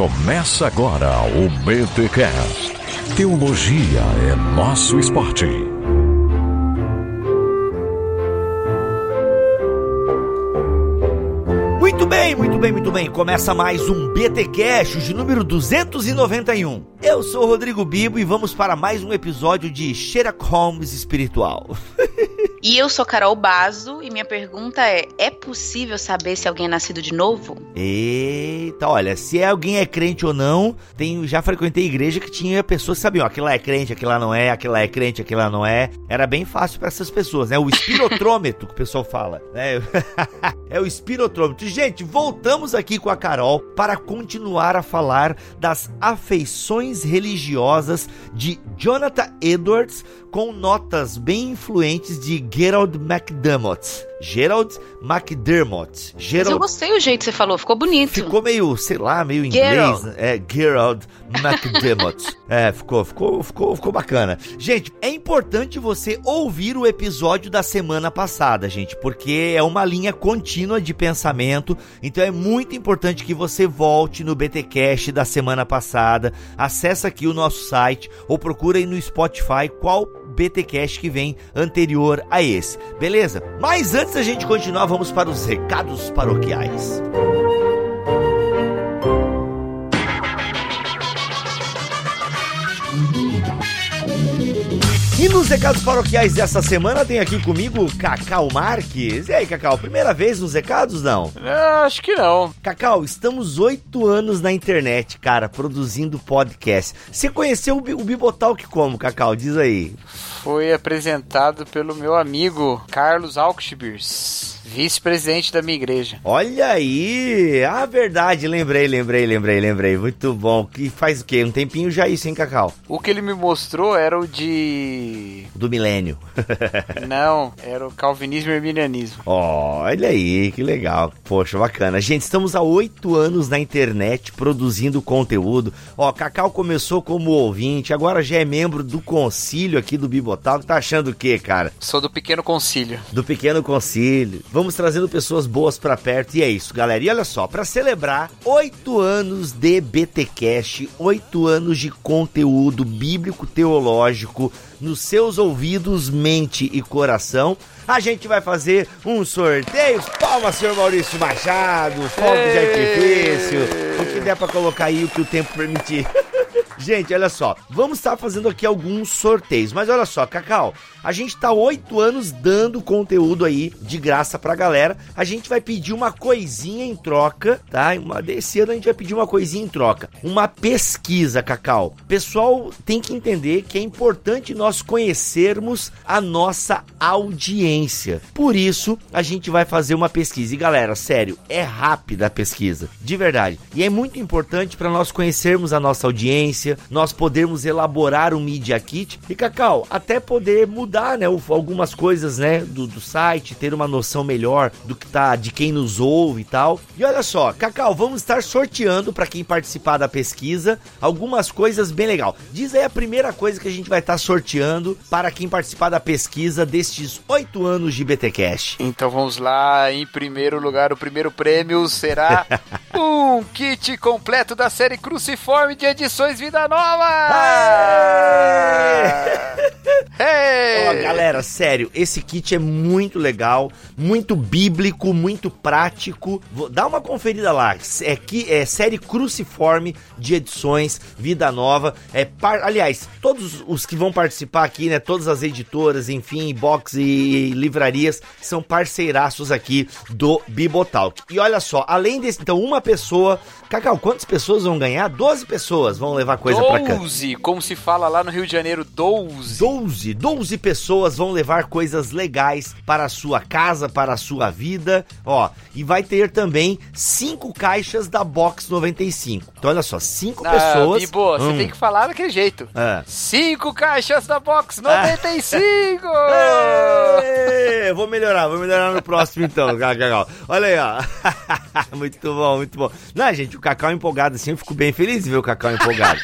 Começa agora o BTCast. Teologia é nosso esporte. Muito bem, muito bem, muito bem. Começa mais um BT Cash de número 291. Eu sou Rodrigo Bibo e vamos para mais um episódio de Sherlock Holmes espiritual. E eu sou Carol Bazo e minha pergunta é: é possível saber se alguém é nascido de novo? Eita, olha, se alguém é crente ou não, tenho, já frequentei igreja que tinha pessoas que sabiam, aquilo é crente, aquilo lá não é, aquilo é crente, aquilo não é. Era bem fácil para essas pessoas, né? O espirotrômetro que o pessoal fala, né? é o espirotrômetro. Gente, voltamos aqui com a Carol para continuar a falar das afeições religiosas de Jonathan Edwards com notas bem influentes de Gerald McDermott. Gerald McDermott. Gerald... Mas eu gostei o jeito que você falou, ficou bonito. Ficou meio, sei lá, meio inglês. Gerald. Né? É, Gerald McDermott. é, ficou, ficou, ficou, ficou bacana. Gente, é importante você ouvir o episódio da semana passada, gente, porque é uma linha contínua de pensamento, então é muito importante que você volte no BTcast da semana passada, acessa aqui o nosso site ou procura aí no Spotify qual BTcast que vem anterior a esse. Beleza? Mas antes da gente continuar, vamos para os recados paroquiais. E nos recados paroquiais dessa semana tem aqui comigo Cacau Marques. E aí, Cacau, primeira vez nos recados, não? É, acho que não. Cacau, estamos oito anos na internet, cara, produzindo podcast. Você conheceu o, o Bibotalk como, Cacau? Diz aí. Foi apresentado pelo meu amigo Carlos Alkschbirs, vice-presidente da minha igreja. Olha aí! Ah, verdade, lembrei, lembrei, lembrei, lembrei. Muito bom. Que faz o quê? Um tempinho já isso, hein, Cacau? O que ele me mostrou era o de. Do milênio. Não, era o calvinismo e arminianismo. Olha aí, que legal. Poxa, bacana. Gente, estamos há oito anos na internet produzindo conteúdo. Ó, Cacau começou como ouvinte, agora já é membro do concílio aqui do Bibotal. Tá achando o quê, cara? Sou do Pequeno Concílio. do Pequeno Concílio. Vamos trazendo pessoas boas pra perto e é isso, galera. E olha só, pra celebrar oito anos de BTcast, oito anos de conteúdo bíblico teológico nos seus ouvidos, mente e coração. A gente vai fazer um sorteio. Palmas, senhor Maurício Machado. Fogo de artifício. O que der pra colocar aí, o que o tempo permitir. Gente, olha só, vamos estar fazendo aqui alguns sorteios, mas olha só, Cacau, a gente tá oito anos dando conteúdo aí de graça pra galera. A gente vai pedir uma coisinha em troca, tá? Uma, ano a gente vai pedir uma coisinha em troca. Uma pesquisa, Cacau. Pessoal tem que entender que é importante nós conhecermos a nossa audiência. Por isso, a gente vai fazer uma pesquisa. E galera, sério, é rápida a pesquisa, de verdade. E é muito importante para nós conhecermos a nossa audiência, nós podermos elaborar um Media Kit e, Cacau, até poder mudar, né, algumas coisas, né, do, do site, ter uma noção melhor do que tá, de quem nos ouve e tal. E olha só, Cacau, vamos estar sorteando para quem participar da pesquisa algumas coisas bem legal. Diz aí a primeira coisa que a gente vai estar sorteando para quem participar da pesquisa destes oito anos de BTcast. Então vamos lá, em primeiro lugar, o primeiro prêmio será um kit completo da série Cruciforme de edições Vida Nova! Hey! Ó, galera, sério, esse kit é muito legal, muito bíblico, muito prático. Vou- dá uma conferida lá. É que é série Cruciforme de edições Vida Nova. É par- aliás, todos os que vão participar aqui, né, todas as editoras, enfim, box e livrarias são parceiraços aqui do Bibotalk. E olha só, além desse, então uma pessoa, Cacau, quantas pessoas vão ganhar? 12 pessoas vão levar coisa pra cá. 12, como se fala lá no Rio de Janeiro, 12. 12, 12 pessoas vão levar coisas legais para a sua casa, para a sua vida, ó, e vai ter também cinco caixas da Box 95. Então olha só, cinco Ah, pessoas. Bibo, você Hum. tem que falar daquele jeito. Ah. Cinco caixas da Box 95! Ê, Vou melhorar, vou melhorar no próximo então, Cacau. Olha aí, ó. muito bom, muito bom. Não, gente, o Cacau empolgado assim, eu fico bem feliz de ver o Cacau empolgado.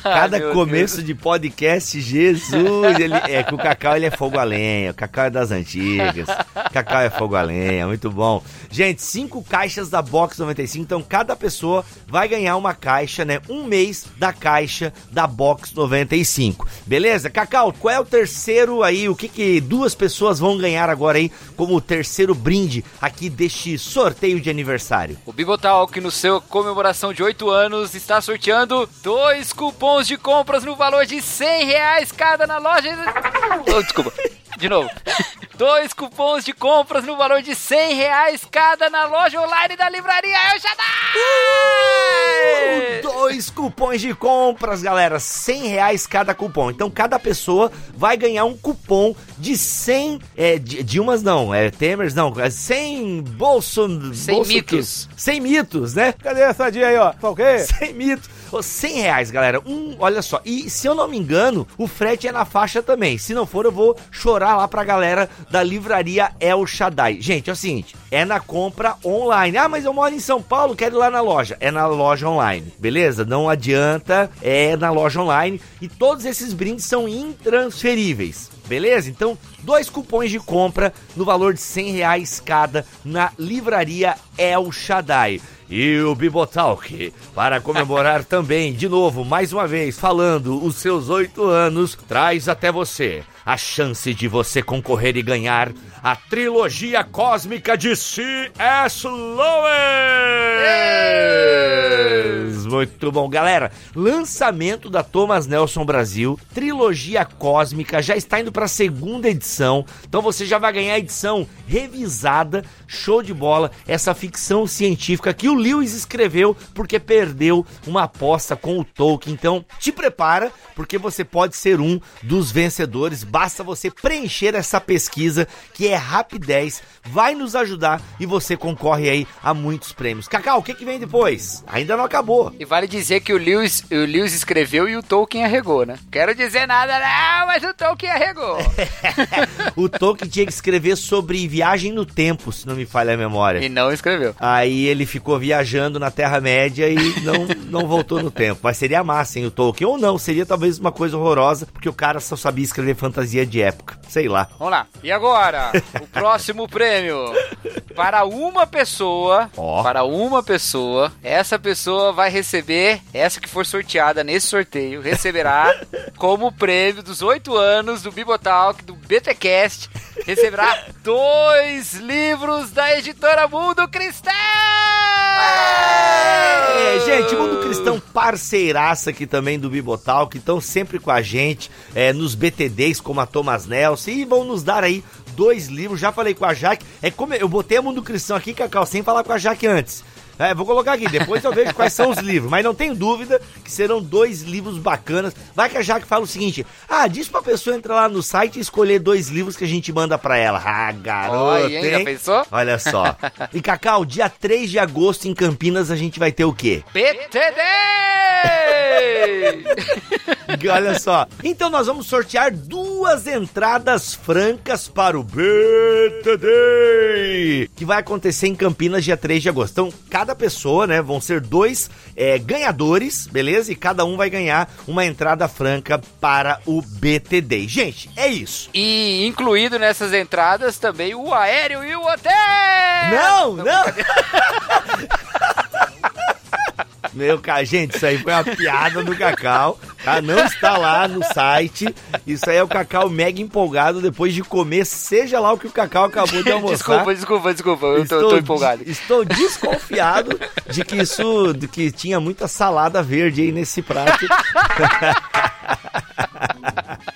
Cada começo Deus. de podcast, Jesus, ele, é que o Cacau ele é fogo a lenha, o Cacau é das antigas, Cacau é fogo a lenha, muito bom. Gente, cinco caixas da Box 95, então cada pessoa vai ganhar uma caixa, né? Um mês da caixa da Box 95, beleza? Cacau, qual é o terceiro aí, o que que duas pessoas vão ganhar agora aí como o terceiro brinde aqui deste sorteio de aniversário? O Bibotalk no seu comemoração de 8 anos está sorteando dois cupons cupons de compras no valor de 100 reais cada na loja. Oh, desculpa. De novo. Dois cupons de compras no valor de 100 reais cada na loja online da Livraria El Shaddai! Uh, dois cupons de compras, galera. 100 reais cada cupom. Então, cada pessoa vai ganhar um cupom de 100... É, Dilmas não, é Temers não. É 100 bolso... 100 bolso mitos. Que, 100 mitos, né? Cadê essa dia aí, ó? Tá ok? 100 mitos. 100 reais, galera. Um, olha só. E se eu não me engano, o frete é na faixa também. Se não for, eu vou chorar lá pra galera da livraria El Shaddai. Gente, é o seguinte: é na compra online. Ah, mas eu moro em São Paulo, quero ir lá na loja. É na loja online, beleza? Não adianta, é na loja online. E todos esses brindes são intransferíveis. Beleza? Então, dois cupons de compra no valor de 100 reais cada na livraria El Shaddai e o Bibotalk, para comemorar também, de novo, mais uma vez, falando os seus oito anos, traz até você a chance de você concorrer e ganhar a trilogia cósmica de C.S. Lewis. Muito bom, galera. Lançamento da Thomas Nelson Brasil, trilogia cósmica, já está indo para a segunda edição. Então você já vai ganhar a edição revisada, show de bola, essa ficção científica que o Lewis escreveu porque perdeu uma aposta com o Tolkien. Então, te prepara, porque você pode ser um dos vencedores. Basta você preencher essa pesquisa que é rapidez, vai nos ajudar e você concorre aí a muitos prêmios. Cacau, o que, que vem depois? Ainda não acabou. E vale dizer que o Lewis, o Lewis escreveu e o Tolkien arregou, né? Quero dizer nada não, mas o Tolkien arregou. o Tolkien tinha que escrever sobre viagem no tempo, se não me falha a memória. E não escreveu. Aí ele ficou viajando na Terra-média e não, não voltou no tempo. Mas seria massa, hein, o Tolkien. Ou não, seria talvez uma coisa horrorosa, porque o cara só sabia escrever fantasia de época. Sei lá. Vamos lá. E agora, o próximo prêmio. Para uma pessoa, oh. para uma pessoa, essa pessoa vai receber, essa que for sorteada nesse sorteio, receberá como prêmio dos oito anos do Bibotalk, do BTcast, receberá dois livros da editora Mundo Cristão! É, gente, Mundo Cristão parceiraça aqui também do Bibotal, que estão sempre com a gente é, nos BTDs, como a Thomas Nelson, e vão nos dar aí dois livros. Já falei com a Jaque, é como eu botei a Mundo Cristão aqui, Cacau, sem falar com a Jaque antes. É, vou colocar aqui, depois eu vejo quais são os livros. Mas não tenho dúvida que serão dois livros bacanas. Vai que a Jaque fala o seguinte: ah, diz pra pessoa entrar lá no site e escolher dois livros que a gente manda pra ela. Ah, garoto. Oi, hein? Já pensou? Olha só. E Cacau, dia 3 de agosto em Campinas a gente vai ter o quê? PTD! Olha só. Então nós vamos sortear duas entradas francas para o BTD, que vai acontecer em Campinas dia 3 de agosto. Então, cada pessoa, né, vão ser dois é, ganhadores, beleza? E cada um vai ganhar uma entrada franca para o BTD. Gente, é isso. E incluído nessas entradas também o aéreo e o hotel! Não, não! não. Meu, cara, gente, isso aí foi uma piada do Cacau, tá? Não está lá no site. Isso aí é o Cacau mega empolgado depois de comer, seja lá o que o Cacau acabou de almoçar. desculpa, desculpa, desculpa, eu estou, tô, tô empolgado. Estou desconfiado de que isso, de que tinha muita salada verde aí nesse prato.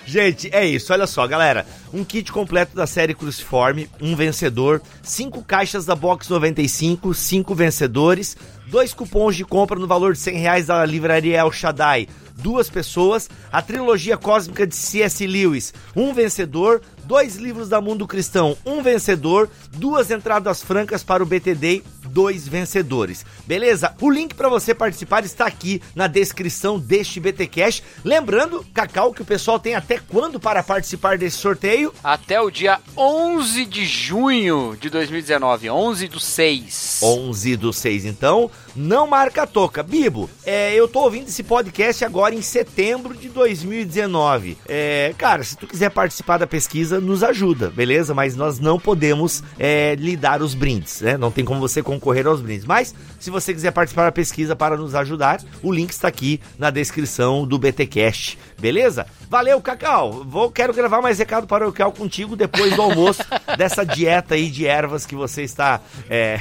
Gente, é isso. Olha só, galera. Um kit completo da série Cruciforme, um vencedor, cinco caixas da Box 95, cinco vencedores, dois cupons de compra no valor de 100 reais da livraria El Shaddai, duas pessoas, a trilogia cósmica de C.S. Lewis, um vencedor, dois livros da Mundo Cristão, um vencedor, duas entradas francas para o BTD, dois vencedores. Beleza? O link para você participar está aqui na descrição deste BTcast. Lembrando, Cacau, que o pessoal tem até quando para participar desse sorteio? Até o dia 11 de junho de 2019, 11 do 6. 11 do 6. Então, não marca a toca. Bibo, é, eu tô ouvindo esse podcast agora em setembro de 2019. É, cara, se tu quiser participar da pesquisa, nos ajuda, beleza? Mas nós não podemos é, lhe dar os brindes, né? Não tem como você concorrer aos brindes. Mas, se você quiser participar da pesquisa para nos ajudar, o link está aqui na descrição do BTcast, beleza? Valeu, Cacau. Vou, quero gravar mais recado paroquial contigo depois do almoço dessa dieta aí de ervas que você está. É...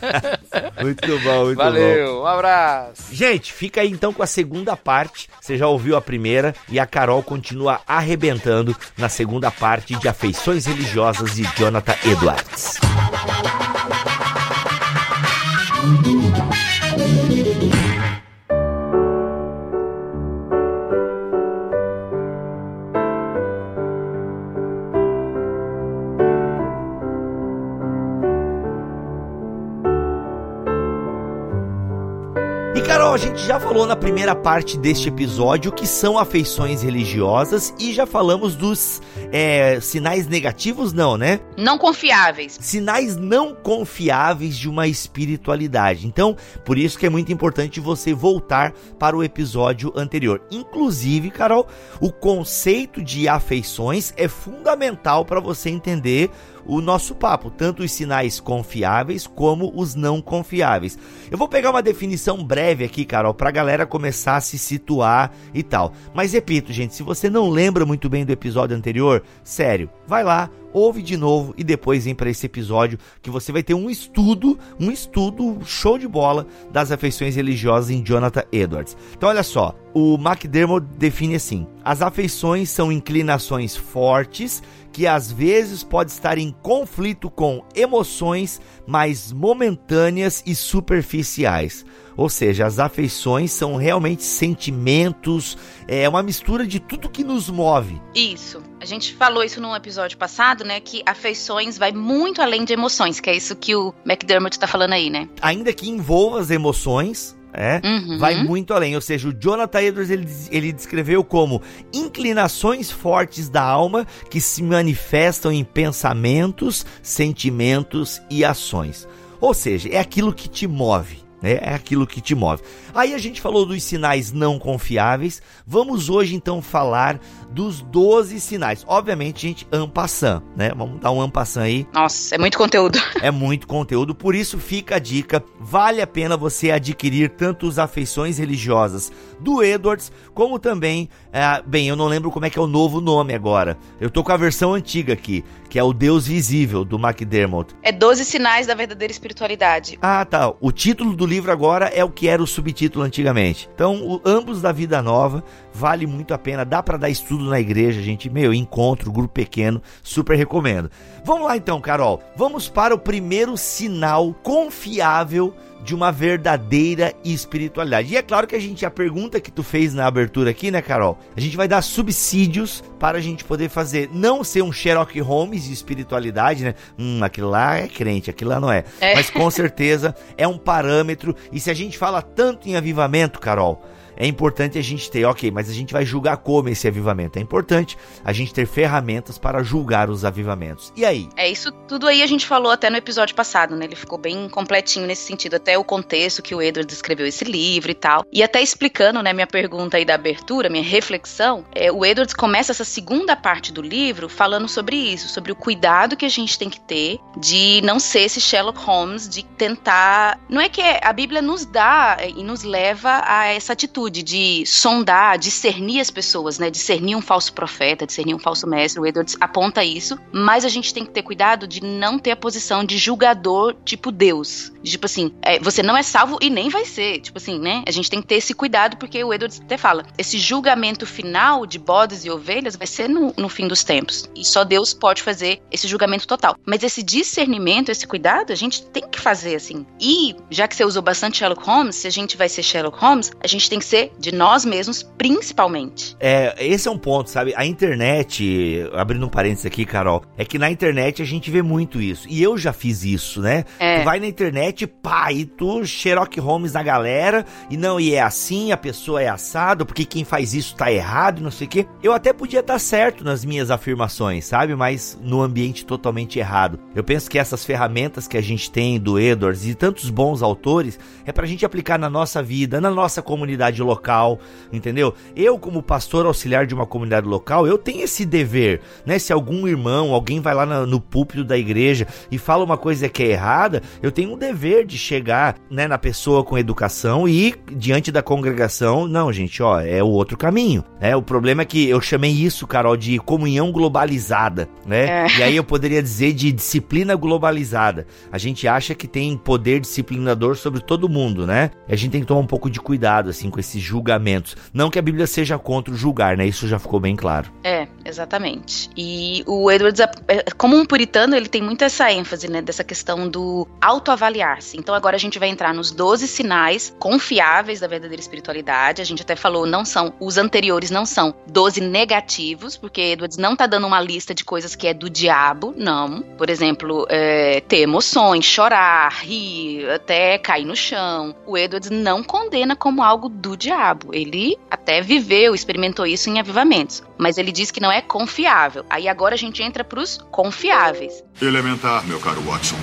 muito bom, muito Valeu, bom. um abraço. Gente, fica aí então com a segunda parte. Você já ouviu a primeira e a Carol continua arrebentando na segunda parte de Afeições Religiosas de Jonathan Edwards. A gente já falou na primeira parte deste episódio que são afeições religiosas e já falamos dos é, sinais negativos, não, né? Não confiáveis. Sinais não confiáveis de uma espiritualidade. Então, por isso que é muito importante você voltar para o episódio anterior. Inclusive, Carol, o conceito de afeições é fundamental para você entender o nosso papo, tanto os sinais confiáveis como os não confiáveis. Eu vou pegar uma definição breve aqui, Carol, para a galera começar a se situar e tal. Mas repito, gente, se você não lembra muito bem do episódio anterior, sério, vai lá, ouve de novo e depois vem para esse episódio que você vai ter um estudo, um estudo show de bola das afeições religiosas em Jonathan Edwards. Então olha só, o McDermott define assim: as afeições são inclinações fortes que às vezes pode estar em conflito com emoções mais momentâneas e superficiais. Ou seja, as afeições são realmente sentimentos, é uma mistura de tudo que nos move. Isso. A gente falou isso num episódio passado, né? Que afeições vai muito além de emoções, que é isso que o McDermott está falando aí, né? Ainda que envolva as emoções, é, uhum. vai muito além. Ou seja, o Jonathan Edwards ele, ele descreveu como inclinações fortes da alma que se manifestam em pensamentos, sentimentos e ações. Ou seja, é aquilo que te move. Né? É aquilo que te move. Aí a gente falou dos sinais não confiáveis. Vamos hoje então falar dos 12 sinais. Obviamente, gente, ampassan, né? Vamos dar um ampassan aí. Nossa, é muito conteúdo. É muito conteúdo, por isso fica a dica. Vale a pena você adquirir tanto as afeições religiosas do Edwards, como também, é, bem, eu não lembro como é que é o novo nome agora. Eu tô com a versão antiga aqui, que é o Deus Visível, do McDermott. É 12 sinais da verdadeira espiritualidade. Ah, tá. O título do livro agora é o que era o subtítulo antigamente. Então, o, ambos da Vida Nova, vale muito a pena. Dá para dar estudo na igreja, gente. Meu, encontro, grupo pequeno, super recomendo. Vamos lá então, Carol. Vamos para o primeiro sinal confiável de uma verdadeira espiritualidade. E é claro que a gente, a pergunta que tu fez na abertura aqui, né, Carol? A gente vai dar subsídios para a gente poder fazer, não ser um Sherlock Holmes de espiritualidade, né? Hum, aquilo lá é crente, aquilo lá não é. é. Mas com certeza é um parâmetro. E se a gente fala tanto em avivamento, Carol, é importante a gente ter, ok, mas a gente vai julgar como esse avivamento. É importante a gente ter ferramentas para julgar os avivamentos. E aí? É isso tudo aí a gente falou até no episódio passado, né? Ele ficou bem completinho nesse sentido, até o contexto que o Edward escreveu esse livro e tal. E até explicando, né, minha pergunta aí da abertura, minha reflexão, é, o Edwards começa essa segunda parte do livro falando sobre isso, sobre o cuidado que a gente tem que ter de não ser esse Sherlock Holmes, de tentar. Não é que a Bíblia nos dá e nos leva a essa atitude atitude de sondar, discernir as pessoas, né? Discernir um falso profeta, discernir um falso mestre. O Edwards aponta isso, mas a gente tem que ter cuidado de não ter a posição de julgador tipo Deus. Tipo assim, é, você não é salvo e nem vai ser. Tipo assim, né? A gente tem que ter esse cuidado, porque o Edwards até fala: esse julgamento final de bodes e ovelhas vai ser no, no fim dos tempos. E só Deus pode fazer esse julgamento total. Mas esse discernimento, esse cuidado, a gente tem que fazer assim. E, já que você usou bastante Sherlock Holmes, se a gente vai ser Sherlock Holmes, a gente tem que ser você, de nós mesmos, principalmente. É, esse é um ponto, sabe? A internet, abrindo um parênteses aqui, Carol, é que na internet a gente vê muito isso. E eu já fiz isso, né? É. Tu vai na internet, pá, e tu Sherlock Holmes na galera, e não, e é assim, a pessoa é assado, porque quem faz isso tá errado e não sei o quê. Eu até podia estar tá certo nas minhas afirmações, sabe? Mas no ambiente totalmente errado. Eu penso que essas ferramentas que a gente tem do Edwards e tantos bons autores é pra gente aplicar na nossa vida, na nossa comunidade local, entendeu? Eu, como pastor auxiliar de uma comunidade local, eu tenho esse dever, né? Se algum irmão, alguém vai lá no, no púlpito da igreja e fala uma coisa que é errada, eu tenho um dever de chegar, né, na pessoa com educação e diante da congregação, não, gente, ó, é o outro caminho, né? O problema é que eu chamei isso, Carol, de comunhão globalizada, né? É. E aí eu poderia dizer de disciplina globalizada. A gente acha que tem poder disciplinador sobre todo mundo, né? E a gente tem que tomar um pouco de cuidado, assim, com esses julgamentos. Não que a Bíblia seja contra o julgar, né? Isso já ficou bem claro. É, exatamente. E o Edwards, é, como um puritano, ele tem muito essa ênfase, né? Dessa questão do autoavaliar-se. Então agora a gente vai entrar nos 12 sinais confiáveis da verdadeira espiritualidade. A gente até falou, não são, os anteriores não são 12 negativos, porque Edwards não tá dando uma lista de coisas que é do diabo, não. Por exemplo, é, ter emoções, chorar, rir, até cair no chão. O Edwards não condena como algo do diabo. Ele até viveu, experimentou isso em avivamentos. Mas ele diz que não é confiável. Aí agora a gente entra pros confiáveis. Elementar, meu caro Watson.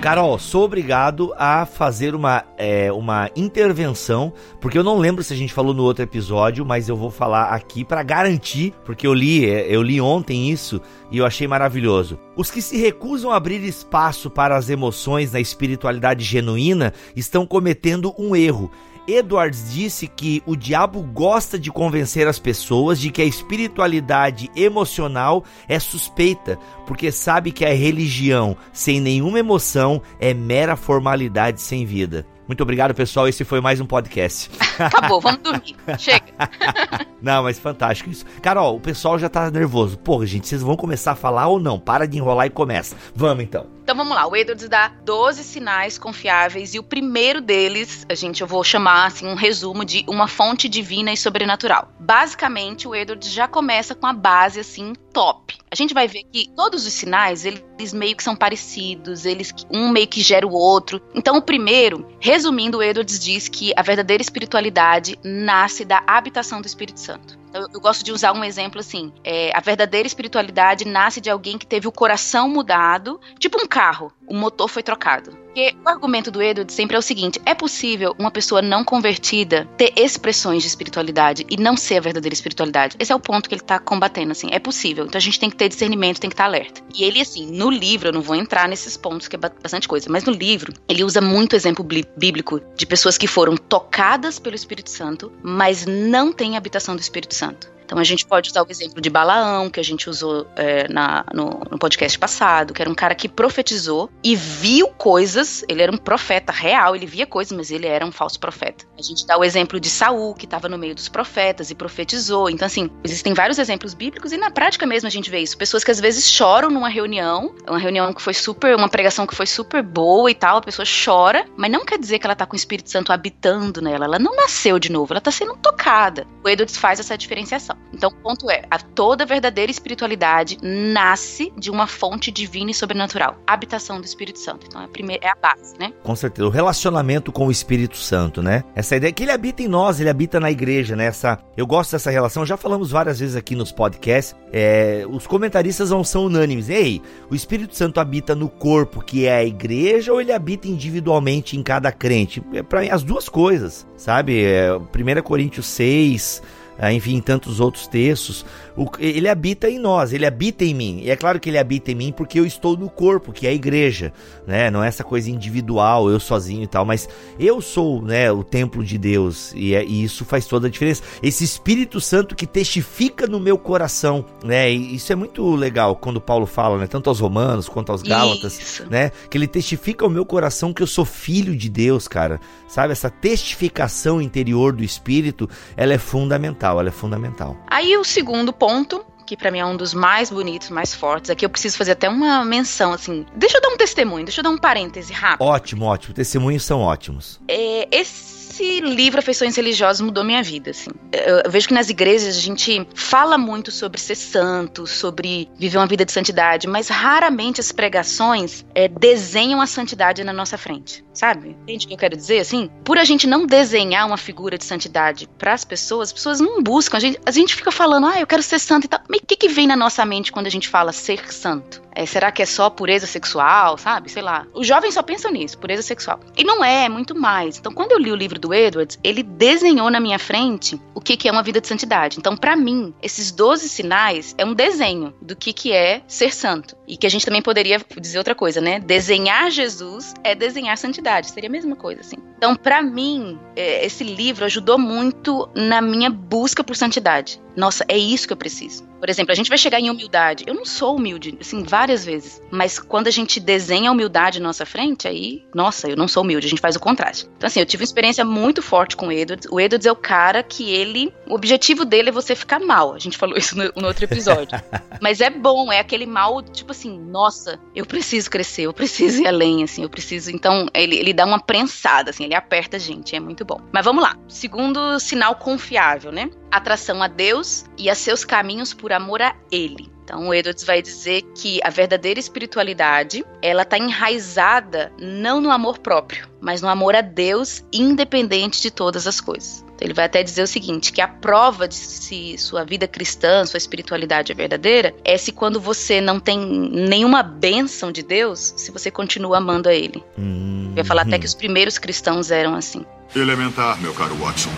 Carol, sou obrigado a fazer uma, é, uma intervenção, porque eu não lembro se a gente falou no outro episódio, mas eu vou falar aqui para garantir, porque eu li, é, eu li ontem isso e eu achei maravilhoso. Os que se recusam a abrir espaço para as emoções na espiritualidade genuína estão cometendo um erro. Edwards disse que o diabo gosta de convencer as pessoas de que a espiritualidade emocional é suspeita, porque sabe que a religião sem nenhuma emoção é mera formalidade sem vida. Muito obrigado, pessoal. Esse foi mais um podcast. Acabou, vamos dormir. Chega. Não, mas fantástico isso. Carol, o pessoal já tá nervoso. Porra, gente, vocês vão começar a falar ou não? Para de enrolar e começa. Vamos então. Então vamos lá, o Edwards dá 12 sinais confiáveis e o primeiro deles, a gente eu vou chamar assim um resumo de uma fonte divina e sobrenatural. Basicamente, o Edwards já começa com a base assim top. A gente vai ver que todos os sinais, eles meio que são parecidos, eles um meio que gera o outro. Então o primeiro, resumindo, o Edwards diz que a verdadeira espiritualidade nasce da habitação do Espírito Santo. Eu, eu gosto de usar um exemplo assim: é, a verdadeira espiritualidade nasce de alguém que teve o coração mudado, tipo um carro, o motor foi trocado. Porque o argumento do Edward sempre é o seguinte: é possível uma pessoa não convertida ter expressões de espiritualidade e não ser a verdadeira espiritualidade? Esse é o ponto que ele tá combatendo, assim. É possível. Então a gente tem que ter discernimento, tem que estar alerta. E ele, assim, no livro, eu não vou entrar nesses pontos, que é bastante coisa, mas no livro, ele usa muito exemplo bíblico de pessoas que foram tocadas pelo Espírito Santo, mas não têm habitação do Espírito Santo. Então a gente pode usar o exemplo de Balaão, que a gente usou é, na, no, no, podcast passado, que era um cara que profetizou e viu coisas. Ele era um profeta real, ele via coisas, mas ele era um falso profeta. A gente dá o exemplo de Saul, que estava no meio dos profetas e profetizou. Então, assim, existem vários exemplos bíblicos e na prática mesmo a gente vê isso. Pessoas que às vezes choram numa reunião, uma reunião que foi super, uma pregação que foi super boa e tal, a pessoa chora, mas não quer dizer que ela tá com o Espírito Santo habitando nela. Ela não nasceu de novo, ela tá sendo tocada. O Edwards faz essa diferenciação. Então, o ponto é: a toda verdadeira espiritualidade nasce de uma fonte divina e sobrenatural, habitação do Espírito Santo. Então, é a, primeira, é a base, né? Com certeza. O relacionamento com o Espírito Santo, né? Essa ideia que ele habita em nós, ele habita na igreja, né? Essa, eu gosto dessa relação, já falamos várias vezes aqui nos podcasts. É, os comentaristas não são unânimes. Ei, o Espírito Santo habita no corpo, que é a igreja, ou ele habita individualmente em cada crente? É para as duas coisas, sabe? É, 1 Coríntios 6 ah, enfim, tantos outros textos. O, ele habita em nós, ele habita em mim. E é claro que ele habita em mim porque eu estou no corpo, que é a igreja, né? Não é essa coisa individual, eu sozinho e tal, mas eu sou, né, o templo de Deus e, é, e isso faz toda a diferença. Esse Espírito Santo que testifica no meu coração, né? E isso é muito legal quando Paulo fala, né, tanto aos Romanos quanto aos Gálatas, isso. né, que ele testifica ao meu coração que eu sou filho de Deus, cara. Sabe essa testificação interior do Espírito, ela é fundamental, ela é fundamental. Aí o segundo ponto ponto que para mim é um dos mais bonitos, mais fortes. Aqui eu preciso fazer até uma menção, assim. Deixa eu dar um testemunho, deixa eu dar um parêntese rápido. Ótimo, ótimo. Testemunhos são ótimos. É, esse esse livro Afeições Religiosas mudou minha vida, assim. Eu, vejo que nas igrejas a gente fala muito sobre ser santo, sobre viver uma vida de santidade, mas raramente as pregações é, desenham a santidade na nossa frente, sabe? Entende o que eu quero dizer, assim? Por a gente não desenhar uma figura de santidade para as pessoas, as pessoas não buscam. A gente, a gente fica falando, ah, eu quero ser santo e tal. Mas o que, que vem na nossa mente quando a gente fala ser santo? É, será que é só pureza sexual, sabe? Sei lá. Os jovens só pensam nisso, pureza sexual. E não é, é muito mais. Então, quando eu li o livro do Edwards, ele desenhou na minha frente o que, que é uma vida de santidade. Então, para mim, esses 12 sinais é um desenho do que, que é ser santo. E que a gente também poderia dizer outra coisa, né? Desenhar Jesus é desenhar santidade. Seria a mesma coisa, assim. Então, para mim, é, esse livro ajudou muito na minha busca por santidade. Nossa, é isso que eu preciso. Por exemplo, a gente vai chegar em humildade. Eu não sou humilde, assim, várias vezes. Mas quando a gente desenha a humildade na nossa frente, aí, nossa, eu não sou humilde, a gente faz o contraste. Então, assim, eu tive uma experiência muito forte com o Edwards. O Edwards é o cara que ele. O objetivo dele é você ficar mal. A gente falou isso no, no outro episódio. Mas é bom, é aquele mal, tipo assim, nossa, eu preciso crescer, eu preciso ir além, assim, eu preciso. Então, ele, ele dá uma prensada, assim, ele aperta a gente, é muito bom. Mas vamos lá. Segundo sinal confiável, né? Atração a Deus e a seus caminhos por amor a Ele. Então, o Edwards vai dizer que a verdadeira espiritualidade, ela está enraizada não no amor próprio, mas no amor a Deus, independente de todas as coisas. Então, ele vai até dizer o seguinte, que a prova de se sua vida cristã, sua espiritualidade é verdadeira, é se quando você não tem nenhuma bênção de Deus, se você continua amando a Ele. Hum, vai falar até que os primeiros cristãos eram assim. Elementar, meu caro Watson.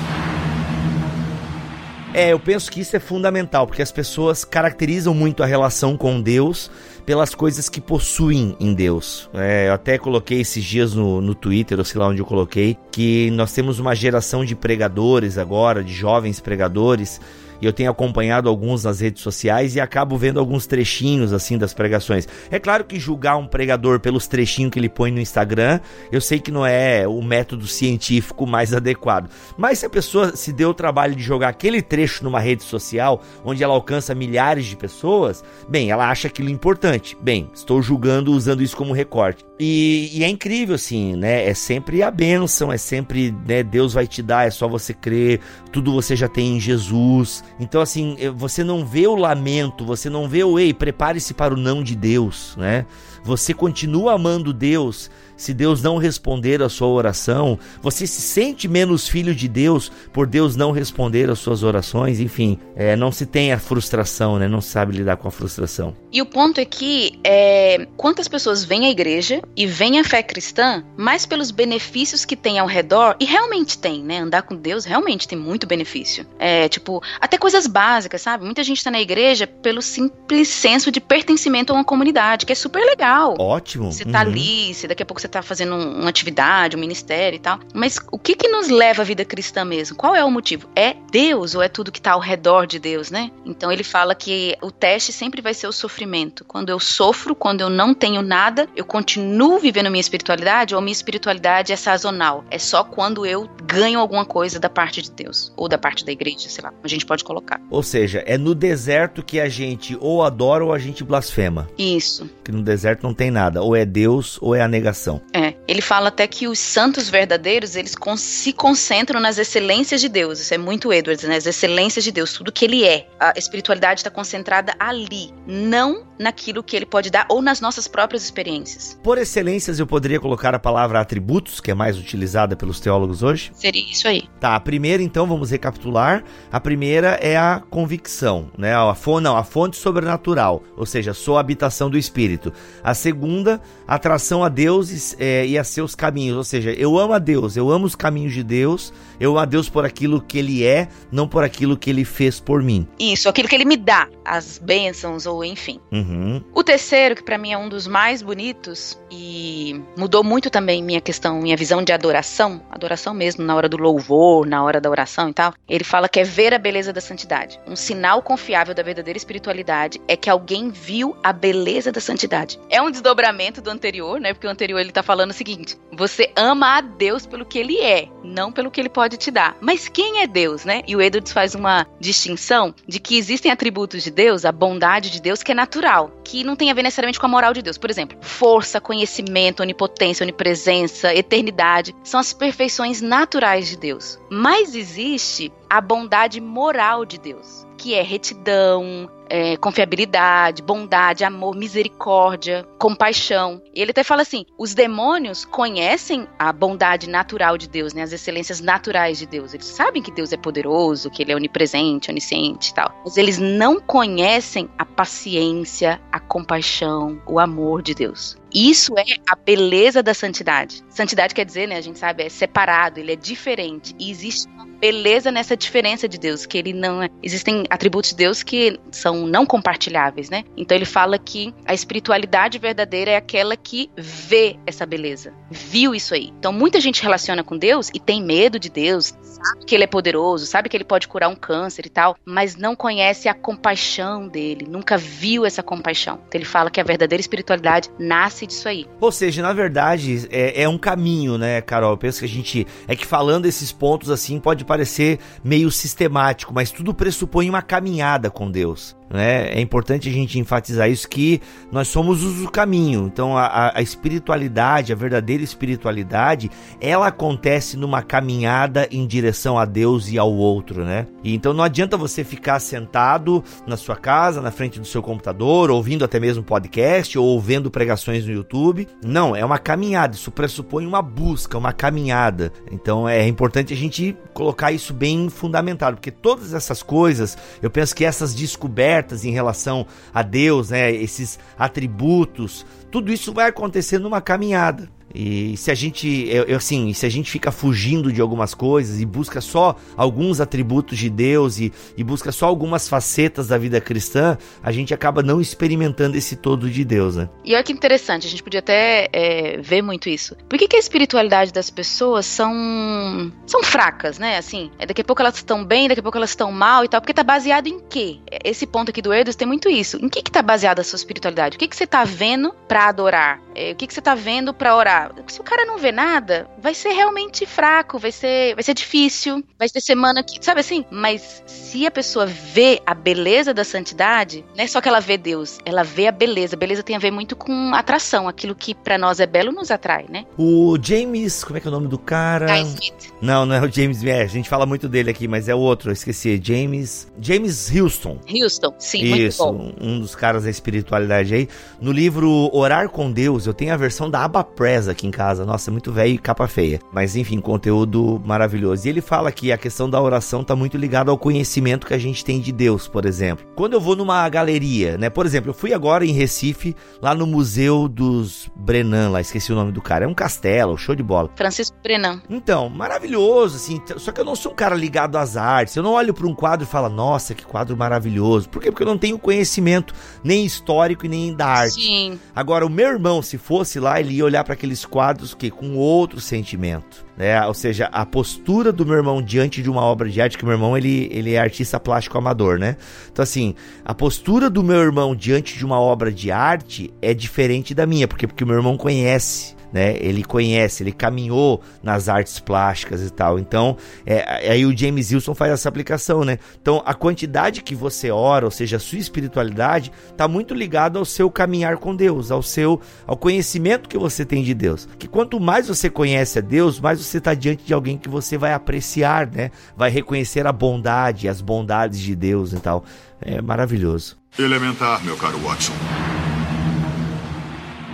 É, eu penso que isso é fundamental, porque as pessoas caracterizam muito a relação com Deus pelas coisas que possuem em Deus. É, eu até coloquei esses dias no, no Twitter, ou sei lá onde eu coloquei, que nós temos uma geração de pregadores agora, de jovens pregadores, e eu tenho acompanhado alguns nas redes sociais e acabo vendo alguns trechinhos assim das pregações. É claro que julgar um pregador pelos trechinhos que ele põe no Instagram, eu sei que não é o método científico mais adequado. Mas se a pessoa se deu o trabalho de jogar aquele trecho numa rede social onde ela alcança milhares de pessoas, bem, ela acha aquilo importante. Bem, estou julgando usando isso como recorte. E, e, é incrível, assim, né? É sempre a bênção, é sempre, né? Deus vai te dar, é só você crer, tudo você já tem em Jesus. Então, assim, você não vê o lamento, você não vê o ei, prepare-se para o não de Deus, né? Você continua amando Deus se Deus não responder a sua oração, você se sente menos filho de Deus por Deus não responder às suas orações, enfim, é, não se tem a frustração, né? Não se sabe lidar com a frustração. E o ponto é que é, quantas pessoas vêm à igreja e vêm à fé cristã mais pelos benefícios que tem ao redor, e realmente tem, né? Andar com Deus realmente tem muito benefício. É, tipo, até coisas básicas, sabe? Muita gente está na igreja pelo simples senso de pertencimento a uma comunidade, que é super legal. Ótimo. Você tá uhum. ali, se daqui a pouco você tá fazendo uma atividade, um ministério e tal. Mas o que que nos leva à vida cristã mesmo? Qual é o motivo? É Deus ou é tudo que tá ao redor de Deus, né? Então ele fala que o teste sempre vai ser o sofrimento. Quando eu sofro, quando eu não tenho nada, eu continuo vivendo minha espiritualidade ou minha espiritualidade é sazonal. É só quando eu ganho alguma coisa da parte de Deus ou da parte da igreja, sei lá, a gente pode colocar. Ou seja, é no deserto que a gente ou adora ou a gente blasfema. Isso. Que no deserto não tem nada, ou é Deus ou é a negação. É. Ele fala até que os santos verdadeiros, eles se concentram nas excelências de Deus. Isso é muito Edwards, né? As excelências de Deus, tudo que ele é. A espiritualidade está concentrada ali, não naquilo que ele pode dar ou nas nossas próprias experiências. Por excelências, eu poderia colocar a palavra atributos, que é mais utilizada pelos teólogos hoje? Seria isso aí. Tá, a primeira, então, vamos recapitular. A primeira é a convicção, né? A fonte, não, a fonte sobrenatural, ou seja, sou a habitação do Espírito. A segunda, atração a Deus é, e a seus caminhos, ou seja, eu amo a Deus, eu amo os caminhos de Deus, eu a Deus por aquilo que Ele é, não por aquilo que Ele fez por mim. Isso, aquilo que Ele me dá, as bênçãos ou enfim. Uhum. O terceiro, que para mim é um dos mais bonitos e mudou muito também minha questão, minha visão de adoração, adoração mesmo na hora do louvor, na hora da oração e tal. Ele fala que é ver a beleza da santidade. Um sinal confiável da verdadeira espiritualidade é que alguém viu a beleza da santidade. É um desdobramento do anterior, né? Porque o anterior ele tá falando o seguinte: você ama a Deus pelo que ele é, não pelo que ele pode te dar. Mas quem é Deus, né? E o Edwards faz uma distinção de que existem atributos de Deus, a bondade de Deus, que é natural, que não tem a ver necessariamente com a moral de Deus. Por exemplo, força, conhecimento, onipotência, onipresença, eternidade, são as perfeições naturais de Deus. Mas existe a bondade moral de Deus, que é retidão, é, confiabilidade, bondade, amor, misericórdia, compaixão. E ele até fala assim: os demônios conhecem a bondade natural de Deus, né, as excelências naturais de Deus. Eles sabem que Deus é poderoso, que ele é onipresente, onisciente e tal. Mas eles não conhecem a paciência, a compaixão, o amor de Deus. Isso é a beleza da santidade. Santidade quer dizer, né, a gente sabe, é separado, ele é diferente. E existe uma beleza nessa diferença de Deus, que ele não é. Existem atributos de Deus que são não compartilháveis, né? Então ele fala que a espiritualidade verdadeira é aquela que vê essa beleza, viu isso aí. Então muita gente relaciona com Deus e tem medo de Deus, sabe que ele é poderoso, sabe que ele pode curar um câncer e tal, mas não conhece a compaixão dele, nunca viu essa compaixão. Então ele fala que a verdadeira espiritualidade nasce disso aí. Ou seja, na verdade, é, é um caminho, né, Carol? Eu penso que a gente. É que falando esses pontos assim pode parecer meio sistemático, mas tudo pressupõe uma caminhada com Deus. Né? É importante a gente enfatizar isso que nós somos o caminho. Então a, a, espiritualidade, a verdadeira espiritualidade, ela acontece numa caminhada em direção a Deus e ao outro, né? E então não adianta você ficar sentado na sua casa, na frente do seu computador, ouvindo até mesmo podcast ou vendo pregações no YouTube. Não, é uma caminhada. Isso pressupõe uma busca, uma caminhada. Então é importante a gente colocar isso bem fundamentado, porque todas essas coisas, eu penso que essas descobertas em relação a Deus, né, esses atributos, tudo isso vai acontecer numa caminhada. E se a gente, eu, assim, se a gente fica fugindo de algumas coisas e busca só alguns atributos de Deus e, e busca só algumas facetas da vida cristã, a gente acaba não experimentando esse todo de Deus, né? E olha que interessante, a gente podia até é, ver muito isso. Por que, que a espiritualidade das pessoas são são fracas, né? Assim, é, daqui a pouco elas estão bem, daqui a pouco elas estão mal e tal, porque tá baseado em quê? Esse ponto aqui do Edus tem muito isso. Em que que tá baseada a sua espiritualidade? O que que você tá vendo para adorar? É, o que que você tá vendo para orar? se o cara não vê nada, vai ser realmente fraco, vai ser, vai ser difícil, vai ter semana que, sabe assim? Mas se a pessoa vê a beleza da santidade, não é só que ela vê Deus, ela vê a beleza. Beleza tem a ver muito com atração, aquilo que para nós é belo nos atrai, né? O James, como é que é o nome do cara? Guy Smith. Não, não é o James é, a gente fala muito dele aqui, mas é o outro, eu esqueci, James, James Houston. Houston, sim, Isso, um dos caras da espiritualidade aí. No livro Orar com Deus, eu tenho a versão da Abba Press aqui em casa. Nossa, muito velho e capa feia. Mas enfim, conteúdo maravilhoso. E ele fala que a questão da oração tá muito ligada ao conhecimento que a gente tem de Deus, por exemplo. Quando eu vou numa galeria, né? Por exemplo, eu fui agora em Recife, lá no Museu dos Brenan, lá esqueci o nome do cara. É um castelo, show de bola. Francisco Brenan. Então, maravilhoso, assim. Só que eu não sou um cara ligado às artes. Eu não olho para um quadro e falo, nossa, que quadro maravilhoso. Por quê? Porque eu não tenho conhecimento nem histórico e nem da arte. Sim. Agora, o meu irmão, se fosse lá, ele ia olhar para aqueles quadros que com outro sentimento, né? Ou seja, a postura do meu irmão diante de uma obra de arte, que meu irmão ele, ele é artista plástico amador, né? Então assim, a postura do meu irmão diante de uma obra de arte é diferente da minha, porque porque o meu irmão conhece né? Ele conhece, ele caminhou nas artes plásticas e tal. Então, é, aí o James Wilson faz essa aplicação, né? Então, a quantidade que você ora, ou seja, a sua espiritualidade, está muito ligado ao seu caminhar com Deus, ao seu, ao conhecimento que você tem de Deus. Que quanto mais você conhece a Deus, mais você está diante de alguém que você vai apreciar, né? Vai reconhecer a bondade, as bondades de Deus e tal. É maravilhoso. Elementar, meu caro Watson.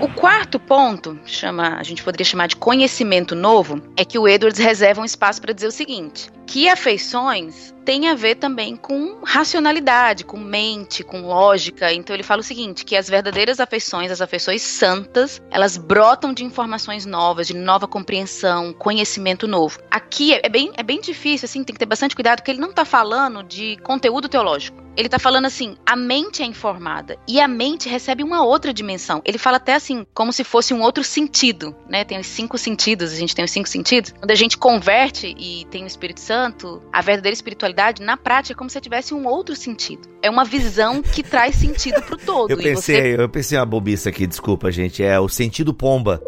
O quarto ponto, chama, a gente poderia chamar de conhecimento novo, é que o Edwards reserva um espaço para dizer o seguinte: que afeições tem a ver também com racionalidade, com mente, com lógica. Então ele fala o seguinte, que as verdadeiras afeições, as afeições santas, elas brotam de informações novas, de nova compreensão, conhecimento novo. Aqui é bem, é bem difícil, assim, tem que ter bastante cuidado, porque ele não está falando de conteúdo teológico. Ele está falando assim, a mente é informada e a mente recebe uma outra dimensão. Ele fala até assim, como se fosse um outro sentido, né? Tem os cinco sentidos, a gente tem os cinco sentidos. Quando a gente converte e tem o Espírito Santo, a verdadeira espiritualidade na prática, é como se tivesse um outro sentido. É uma visão que traz sentido pro todo. Eu pensei, você... eu pensei uma bobiça aqui, desculpa, gente. É o sentido pomba.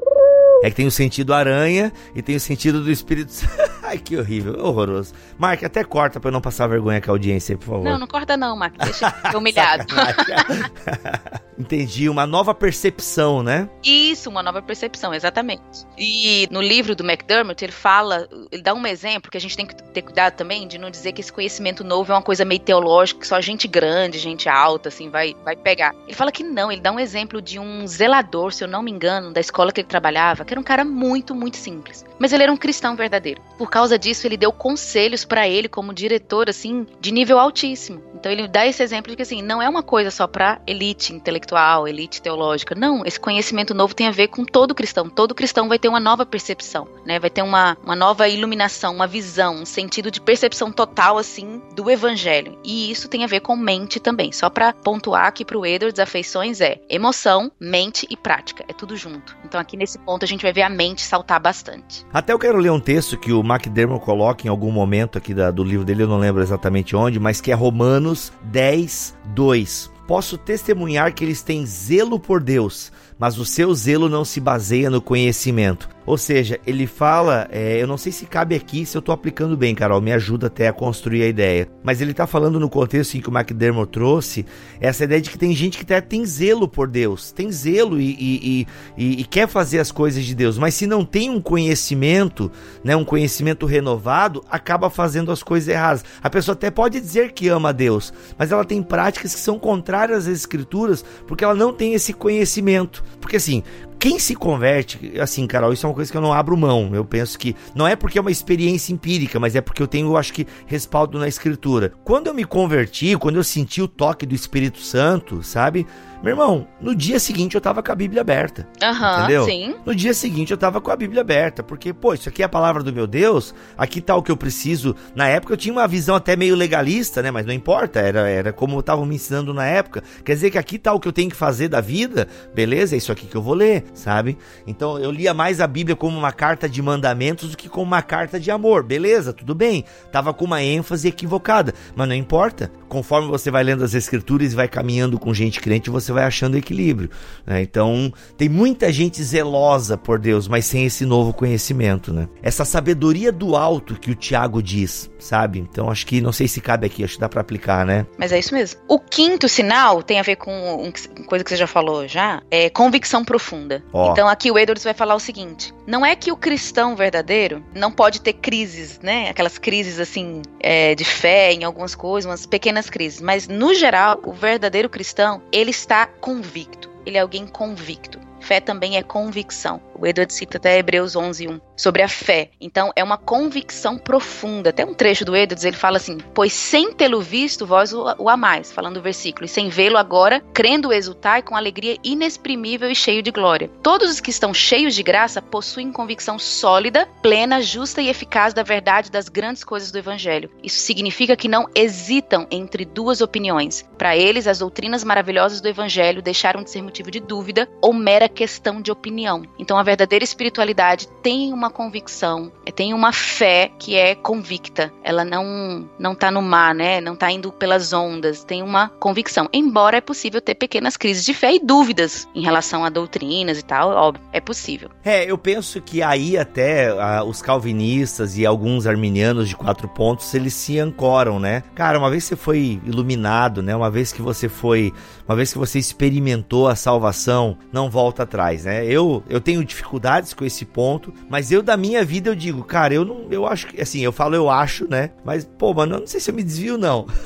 É que tem o sentido aranha e tem o sentido do Espírito Santo. Ai, que horrível, horroroso. Mark, até corta pra eu não passar vergonha com a audiência, por favor. Não, não corta não, Mark. Deixa eu humilhado. Entendi, uma nova percepção, né? Isso, uma nova percepção, exatamente. E no livro do McDermott, ele fala, ele dá um exemplo que a gente tem que ter cuidado também de não dizer que esse conhecimento novo é uma coisa meio teológica, que só gente grande, gente alta, assim, vai, vai pegar. Ele fala que não, ele dá um exemplo de um zelador, se eu não me engano, da escola que ele trabalhava, que era um cara muito, muito simples. Mas ele era um cristão verdadeiro. Por causa disso, ele deu conselhos para ele como diretor, assim, de nível altíssimo. Então ele dá esse exemplo de que, assim, não é uma coisa só para elite intelectual, elite teológica. Não, esse conhecimento novo tem a ver com todo cristão. Todo cristão vai ter uma nova percepção, né? Vai ter uma, uma nova iluminação, uma visão, um sentido de percepção total, assim, do evangelho. E isso tem a ver com mente também. Só para pontuar aqui pro Edwards, afeições é emoção, mente e prática. É tudo junto. Então aqui nesse ponto a gente vai ver a mente saltar bastante. Até eu quero ler um texto que o McDermott coloca em algum momento aqui da, do livro dele, eu não lembro exatamente onde, mas que é Romanos 10, 2. Posso testemunhar que eles têm zelo por Deus, mas o seu zelo não se baseia no conhecimento. Ou seja, ele fala, é, eu não sei se cabe aqui, se eu estou aplicando bem, Carol, me ajuda até a construir a ideia. Mas ele está falando no contexto em que o McDermott trouxe, essa ideia de que tem gente que até tem zelo por Deus, tem zelo e, e, e, e, quer fazer as coisas de Deus, mas se não tem um conhecimento, né, um conhecimento renovado, acaba fazendo as coisas erradas. A pessoa até pode dizer que ama Deus, mas ela tem práticas que são contrárias às escrituras, porque ela não tem esse conhecimento. Porque assim, quem se converte, assim, Carol, isso é uma coisa que eu não abro mão. Eu penso que não é porque é uma experiência empírica, mas é porque eu tenho, eu acho que, respaldo na escritura. Quando eu me converti, quando eu senti o toque do Espírito Santo, sabe? Meu irmão, no dia seguinte eu tava com a Bíblia aberta. Aham, entendeu? sim. No dia seguinte eu tava com a Bíblia aberta, porque, pô, isso aqui é a palavra do meu Deus, aqui tá o que eu preciso. Na época eu tinha uma visão até meio legalista, né? Mas não importa, era, era como estavam me ensinando na época. Quer dizer que aqui tá o que eu tenho que fazer da vida, beleza? É isso aqui que eu vou ler, sabe? Então eu lia mais a Bíblia como uma carta de mandamentos do que como uma carta de amor, beleza? Tudo bem. Tava com uma ênfase equivocada, mas não importa. Conforme você vai lendo as escrituras e vai caminhando com gente crente, você vai achando equilíbrio. Né? Então, tem muita gente zelosa por Deus, mas sem esse novo conhecimento, né? Essa sabedoria do alto que o Tiago diz, sabe? Então, acho que não sei se cabe aqui, acho que dá para aplicar, né? Mas é isso mesmo. O quinto sinal tem a ver com uma coisa que você já falou já, é convicção profunda. Então, aqui o Edwards vai falar o seguinte: não é que o cristão verdadeiro não pode ter crises, né? Aquelas crises assim é, de fé em algumas coisas, umas pequenas crises, mas no geral, o verdadeiro cristão ele está convicto. Ele é alguém convicto. Fé também é convicção. O Edward cita até Hebreus 11:1 sobre a fé. Então é uma convicção profunda. Até um trecho do Edwards ele fala assim: "Pois sem tê-lo visto vós o, o amais", falando do versículo, e sem vê-lo agora, crendo exultai com alegria inexprimível e cheio de glória. Todos os que estão cheios de graça possuem convicção sólida, plena, justa e eficaz da verdade das grandes coisas do evangelho. Isso significa que não hesitam entre duas opiniões. Para eles, as doutrinas maravilhosas do evangelho deixaram de ser motivo de dúvida ou mera questão de opinião. Então a verdadeira espiritualidade tem uma convicção, tem uma fé que é convicta. Ela não não tá no mar, né? Não tá indo pelas ondas, tem uma convicção. Embora é possível ter pequenas crises de fé e dúvidas em relação a doutrinas e tal, óbvio, é possível. É, eu penso que aí até ah, os calvinistas e alguns arminianos de quatro pontos, eles se ancoram, né? Cara, uma vez que você foi iluminado, né? Uma vez que você foi, uma vez que você experimentou a salvação, não volta atrás, né? Eu eu tenho dificuldades com esse ponto, mas eu da minha vida eu digo, cara, eu não, eu acho que assim, eu falo eu acho, né? Mas pô, mano, eu não sei se eu me desvio não.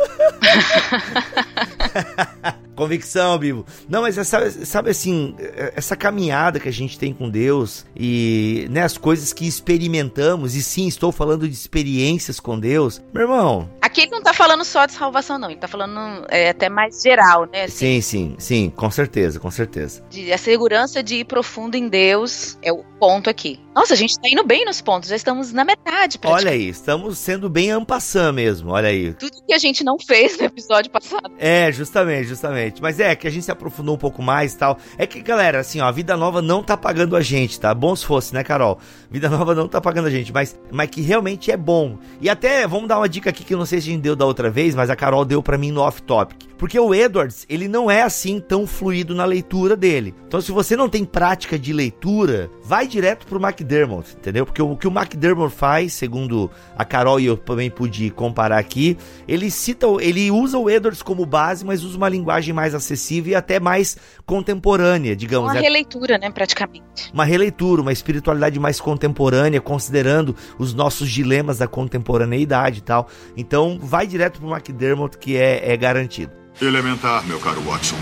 Convicção, Bibo. Não, mas sabe, sabe assim, essa caminhada que a gente tem com Deus e né, as coisas que experimentamos, e sim, estou falando de experiências com Deus. Meu irmão. Aqui ele não tá falando só de salvação, não. Ele tá falando é, até mais geral, né? Assim, sim, sim, sim, com certeza, com certeza. De, a segurança de ir profundo em Deus é o ponto aqui. Nossa, a gente tá indo bem nos pontos, já estamos na metade. Olha aí, estamos sendo bem ampassando mesmo, olha aí. Tudo que a gente não fez no episódio passado. É, justamente, justamente. Mas é que a gente se aprofundou um pouco mais e tal. É que, galera, assim, ó, a Vida Nova não tá pagando a gente, tá? Bom se fosse, né, Carol? Vida Nova não tá pagando a gente, mas, mas que realmente é bom. E até, vamos dar uma dica aqui que eu não sei se a gente deu da outra vez, mas a Carol deu para mim no off-topic. Porque o Edwards, ele não é assim tão fluido na leitura dele. Então, se você não tem prática de leitura, vai direto pro McDermott, entendeu? Porque o, que o McDermott faz, segundo a Carol e eu também pude comparar aqui, ele cita, ele usa o Edwards como base, mas usa uma linguagem mais acessível e até mais contemporânea, digamos. Uma é, releitura, né, praticamente. uma releitura, uma espiritualidade mais contemporânea, considerando os nossos dilemas da contemporaneidade e tal. Então, vai direto pro McDermott que é, é garantido. Elementar, meu caro Watson.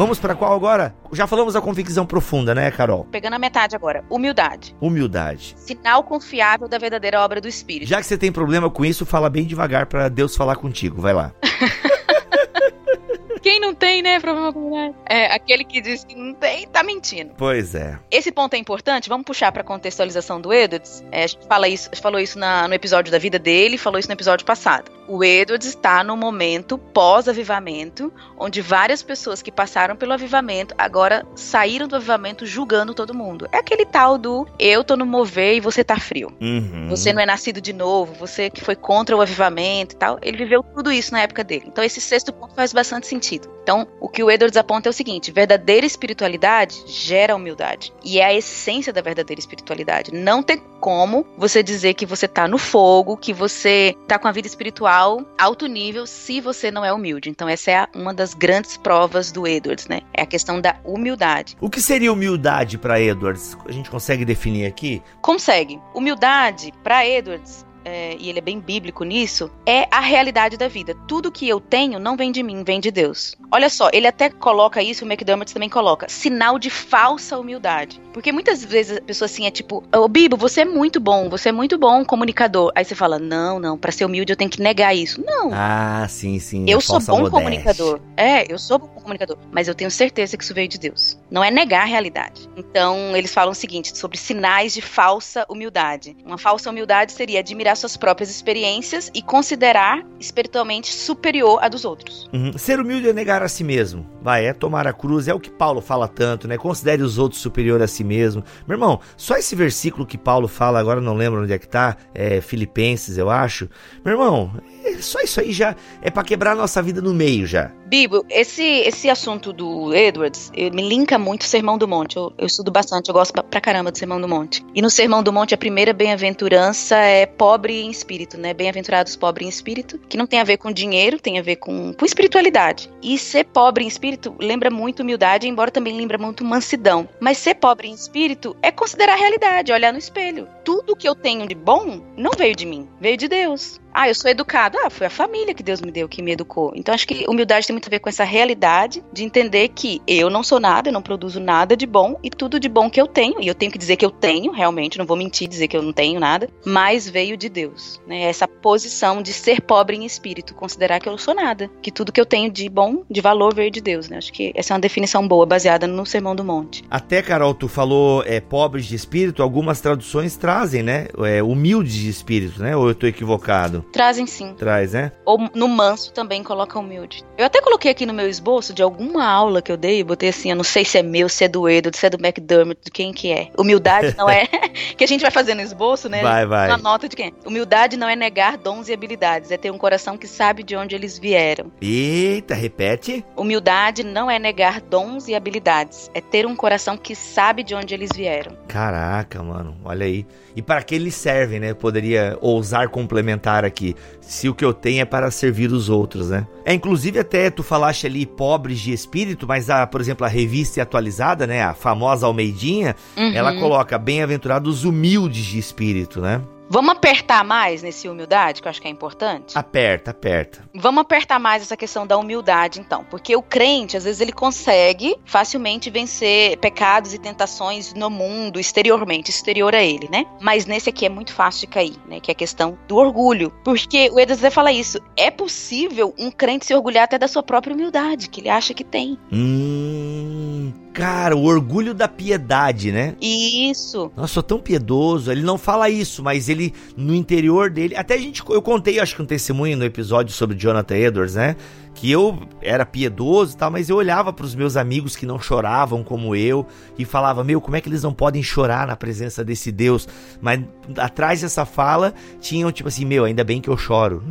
Vamos pra qual agora? Já falamos da convicção profunda, né, Carol? Pegando a metade agora. Humildade. Humildade. Sinal confiável da verdadeira obra do Espírito. Já que você tem problema com isso, fala bem devagar pra Deus falar contigo. Vai lá. Quem não tem, né, problema com humildade? É, aquele que diz que não tem, tá mentindo. Pois é. Esse ponto é importante, vamos puxar pra contextualização do Edwards. É, a gente fala isso, falou isso na- no episódio da vida dele, falou isso no episódio passado. O Edwards está no momento pós-avivamento, onde várias pessoas que passaram pelo avivamento agora saíram do avivamento julgando todo mundo. É aquele tal do eu tô no mover e você tá frio. Uhum. Você não é nascido de novo, você que foi contra o avivamento e tal. Ele viveu tudo isso na época dele. Então, esse sexto ponto faz bastante sentido. Então, o que o Edwards aponta é o seguinte: verdadeira espiritualidade gera humildade. E é a essência da verdadeira espiritualidade. Não tem como você dizer que você tá no fogo, que você tá com a vida espiritual alto nível, se você não é humilde. Então, essa é uma das grandes provas do Edwards, né? É a questão da humildade. O que seria humildade pra Edwards? A gente consegue definir aqui? Consegue. Humildade, para Edwards, é, e ele é bem bíblico nisso, é a realidade da vida. Tudo que eu tenho não vem de mim, vem de Deus. Olha só, ele até coloca isso, o McDermott também coloca, sinal de falsa humildade. Porque muitas vezes a pessoa assim é tipo, ô Bibo, você é muito bom, você é muito bom comunicador. Aí você fala, não, não, para ser humilde eu tenho que negar isso. Não. Ah, sim, sim. Eu a sou bom modéstia. comunicador. É, eu sou bom comunicador. Mas eu tenho certeza que isso veio de Deus. Não é negar a realidade. Então, eles falam o seguinte sobre sinais de falsa humildade. Uma falsa humildade seria admirar suas próprias experiências e considerar espiritualmente superior a dos outros. Uhum. Ser humilde é negar a si mesmo. Vai, é tomar a cruz, é o que Paulo fala tanto, né? Considere os outros superior a si mesmo. Meu irmão, só esse versículo que Paulo fala, agora não lembro onde é que tá, é Filipenses, eu acho. Meu irmão, é- só isso aí já é pra quebrar a nossa vida no meio já. Bibo, esse, esse assunto do Edwards me linka muito o Sermão do Monte. Eu, eu estudo bastante, eu gosto pra, pra caramba do Sermão do Monte. E no Sermão do Monte, a primeira bem-aventurança é pobre em espírito, né? Bem-aventurados pobres em espírito, que não tem a ver com dinheiro, tem a ver com, com espiritualidade. E ser pobre em espírito lembra muito humildade, embora também lembra muito mansidão. Mas ser pobre em espírito é considerar a realidade, olhar no espelho. Tudo que eu tenho de bom não veio de mim, veio de Deus. Ah, eu sou educado. Ah, foi a família que Deus me deu, que me educou. Então acho que humildade tem muito a ver com essa realidade de entender que eu não sou nada, eu não produzo nada de bom e tudo de bom que eu tenho, e eu tenho que dizer que eu tenho, realmente, não vou mentir dizer que eu não tenho nada, mas veio de Deus, né? Essa posição de ser pobre em espírito, considerar que eu não sou nada, que tudo que eu tenho de bom, de valor veio de Deus, né? Acho que essa é uma definição boa, baseada no Sermão do Monte. Até, Carol, tu falou é, pobres de espírito, algumas traduções trazem, né? É, humildes de espírito, né? Ou eu tô equivocado? Trazem sim. Traz, né? Ou no manso também coloca humilde. Eu até coloquei aqui no meu esboço de alguma aula que eu dei, botei assim, eu não sei se é meu, se é do Edo, se é do McDermott, de quem que é. Humildade não é que a gente vai fazer no esboço, né? Vai, vai. Uma nota de quem? Humildade não é negar dons e habilidades, é ter um coração que sabe de onde eles vieram. Eita, repete. Humildade não é negar dons e habilidades, é ter um coração que sabe de onde eles vieram. Caraca, mano, olha aí. E para que eles servem, né? Poderia ousar complementar aqui. Se o que eu tenho é para servir os outros, né? É, inclusive até tu falaste ali pobres de espírito, mas a, por exemplo, a revista atualizada, né? A famosa Almeidinha, Uhum. ela coloca bem-aventurados humildes de espírito, né? Vamos apertar mais nesse humildade, que eu acho que é importante? Aperta, aperta. Vamos apertar mais essa questão da humildade, então. Porque o crente, às vezes, ele consegue facilmente vencer pecados e tentações no mundo, exteriormente, exterior a ele, né? Mas nesse aqui é muito fácil de cair, né? Que é a questão do orgulho. Porque o Edson Zé fala isso. É possível um crente se orgulhar até da sua própria humildade, que ele acha que tem. Hum. Cara, o orgulho da piedade, né? Isso. Nossa, sou tão piedoso. Ele não fala isso, mas ele, no interior dele. Até a gente. Eu contei, acho que um testemunho no episódio sobre Jonathan Edwards, né? Que eu era piedoso e tal, mas eu olhava para os meus amigos que não choravam como eu e falava: Meu, como é que eles não podem chorar na presença desse Deus? Mas atrás dessa fala tinham tipo assim: Meu, ainda bem que eu choro.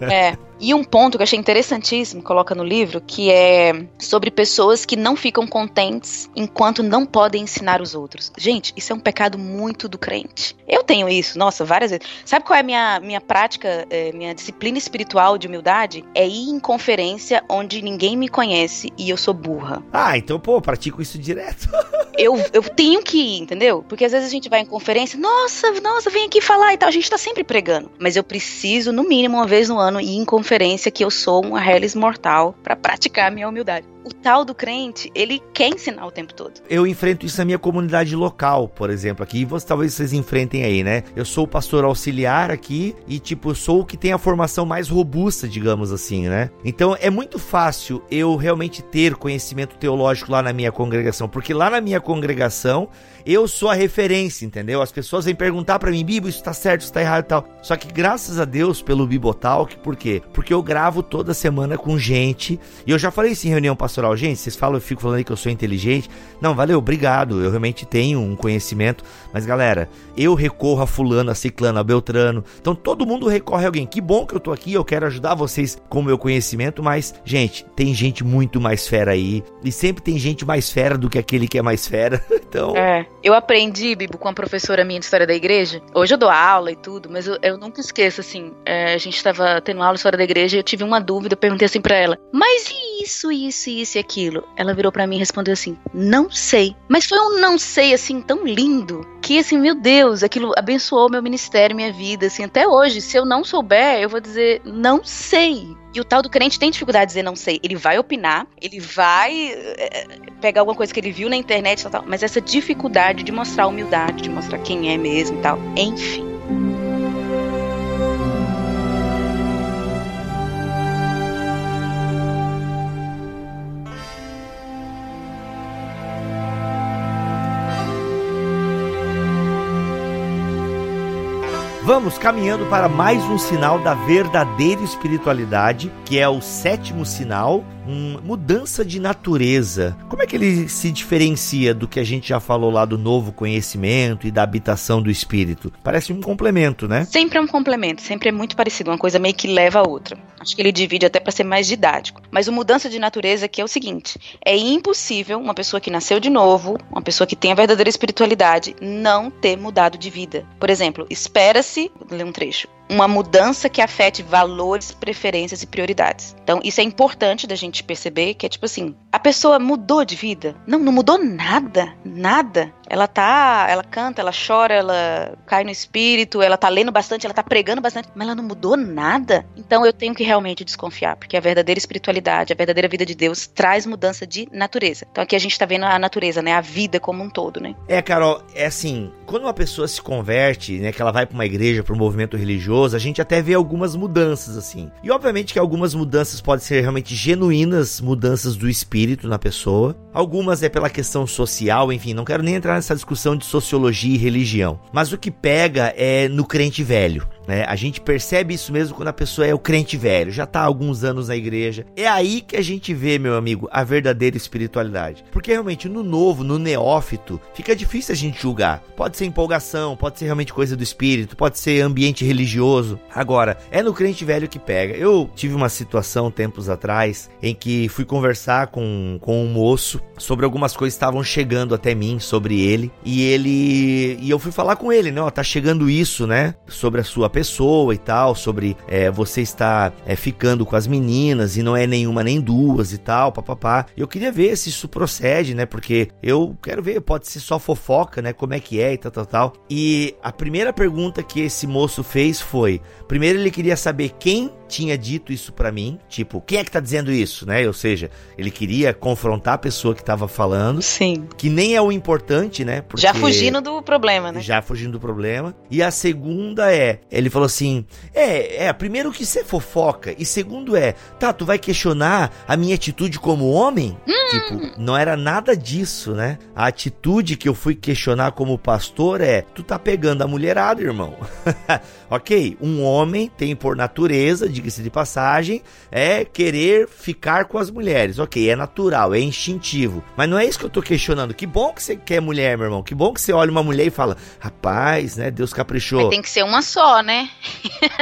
É. E um ponto que eu achei interessantíssimo, coloca no livro, que é sobre pessoas que não ficam contentes enquanto não podem ensinar os outros. Gente, isso é um pecado muito do crente. Eu tenho isso, nossa, várias vezes. Sabe qual é a minha, minha prática, é, minha disciplina espiritual de humildade? É ir em conferência onde ninguém me conhece e eu sou burra. Ah, então, pô, pratico isso direto. eu, eu tenho que ir, entendeu? Porque às vezes a gente vai em conferência, nossa, nossa, vem aqui falar e tal. A gente tá sempre pregando. Mas eu preciso, no mínimo, uma vez no ano, ir em conferência que eu sou uma Hellis mortal para praticar minha humildade o tal do crente, ele quer ensinar o tempo todo. Eu enfrento isso na minha comunidade local, por exemplo, aqui, você, talvez vocês enfrentem aí, né? Eu sou o pastor auxiliar aqui e, tipo, sou o que tem a formação mais robusta, digamos assim, né? Então é muito fácil eu realmente ter conhecimento teológico lá na minha congregação, porque lá na minha congregação eu sou a referência, entendeu? As pessoas vêm perguntar para mim, Bibo, isso tá certo, isso tá errado e tal. Só que graças a Deus pelo Bibotalk, por quê? Porque eu gravo toda semana com gente, e eu já falei isso em reunião pastoral, gente, vocês falam, eu fico falando aí que eu sou inteligente. Não, valeu, obrigado, eu realmente tenho um conhecimento, mas galera, eu recorro a fulano, a ciclano, a beltrano, então todo mundo recorre a alguém. Que bom que eu tô aqui, eu quero ajudar vocês com o meu conhecimento, mas, gente, tem gente muito mais fera aí, e sempre tem gente mais fera do que aquele que é mais fera, então... É. Eu aprendi, Bibo, com a professora minha de história da igreja. Hoje eu dou aula e tudo, mas eu, eu nunca esqueço, assim. É, a gente estava tendo aula de história da igreja e eu tive uma dúvida, eu perguntei assim para ela: Mas e isso, isso, isso e aquilo? Ela virou para mim e respondeu assim: Não sei. Mas foi um não sei, assim, tão lindo que, assim, meu Deus, aquilo abençoou meu ministério, minha vida, assim, até hoje. Se eu não souber, eu vou dizer: Não sei. E o tal do crente tem dificuldade de dizer não sei. Ele vai opinar, ele vai é, pegar alguma coisa que ele viu na internet, tal, tal, mas essa dificuldade de mostrar humildade, de mostrar quem é mesmo tal. Enfim. Vamos caminhando para mais um sinal da verdadeira espiritualidade, que é o sétimo sinal, uma mudança de natureza. Como é que ele se diferencia do que a gente já falou lá do novo conhecimento e da habitação do espírito? Parece um complemento, né? Sempre é um complemento, sempre é muito parecido, uma coisa meio que leva a outra. Acho que ele divide até para ser mais didático. Mas o mudança de natureza que é o seguinte: é impossível uma pessoa que nasceu de novo, uma pessoa que tem a verdadeira espiritualidade, não ter mudado de vida. Por exemplo, espera-se, vou ler um trecho uma mudança que afete valores, preferências e prioridades. Então, isso é importante da gente perceber que é tipo assim, a pessoa mudou de vida? Não, não mudou nada, nada. Ela tá, ela canta, ela chora, ela cai no espírito, ela tá lendo bastante, ela tá pregando bastante, mas ela não mudou nada. Então eu tenho que realmente desconfiar, porque a verdadeira espiritualidade, a verdadeira vida de Deus traz mudança de natureza. Então aqui a gente tá vendo a natureza, né, a vida como um todo, né? É, Carol, é assim, quando uma pessoa se converte, né, que ela vai para uma igreja, para um movimento religioso, a gente até vê algumas mudanças assim. E obviamente que algumas mudanças podem ser realmente genuínas mudanças do espírito na pessoa. Algumas é pela questão social, enfim, não quero nem entrar nessa discussão de sociologia e religião. Mas o que pega é no crente velho. Né? A gente percebe isso mesmo quando a pessoa é o crente velho, já está há alguns anos na igreja. É aí que a gente vê, meu amigo, a verdadeira espiritualidade. Porque realmente no novo, no neófito, fica difícil a gente julgar. Pode ser empolgação, pode ser realmente coisa do espírito, pode ser ambiente religioso. Agora, é no crente velho que pega. Eu tive uma situação tempos atrás em que fui conversar com, com um moço sobre algumas coisas que estavam chegando até mim sobre ele. E ele. E eu fui falar com ele, né? Ó, tá chegando isso, né? Sobre a sua pessoa e tal, sobre é, você estar é, ficando com as meninas e não é nenhuma nem duas e tal, papapá. Eu queria ver se isso procede, né? Porque eu quero ver, pode ser só fofoca, né? Como é que é e tal, tal, tal. E a primeira pergunta que esse moço fez foi: primeiro ele queria saber quem tinha dito isso para mim, tipo, quem é que tá dizendo isso, né? Ou seja, ele queria confrontar a pessoa que tava falando. Sim. Que nem é o importante, né? Já fugindo do problema, né? Já fugindo do problema. E a segunda é, ele falou assim: "É, é, primeiro que você fofoca e segundo é, tá, tu vai questionar a minha atitude como homem?" Hum. Tipo, não era nada disso, né? A atitude que eu fui questionar como pastor é: "Tu tá pegando a mulherada, irmão." OK, um homem tem por natureza diga-se de passagem, é querer ficar com as mulheres. Ok, é natural, é instintivo. Mas não é isso que eu tô questionando. Que bom que você quer mulher, meu irmão. Que bom que você olha uma mulher e fala, rapaz, né? Deus caprichou. Mas tem que ser uma só, né?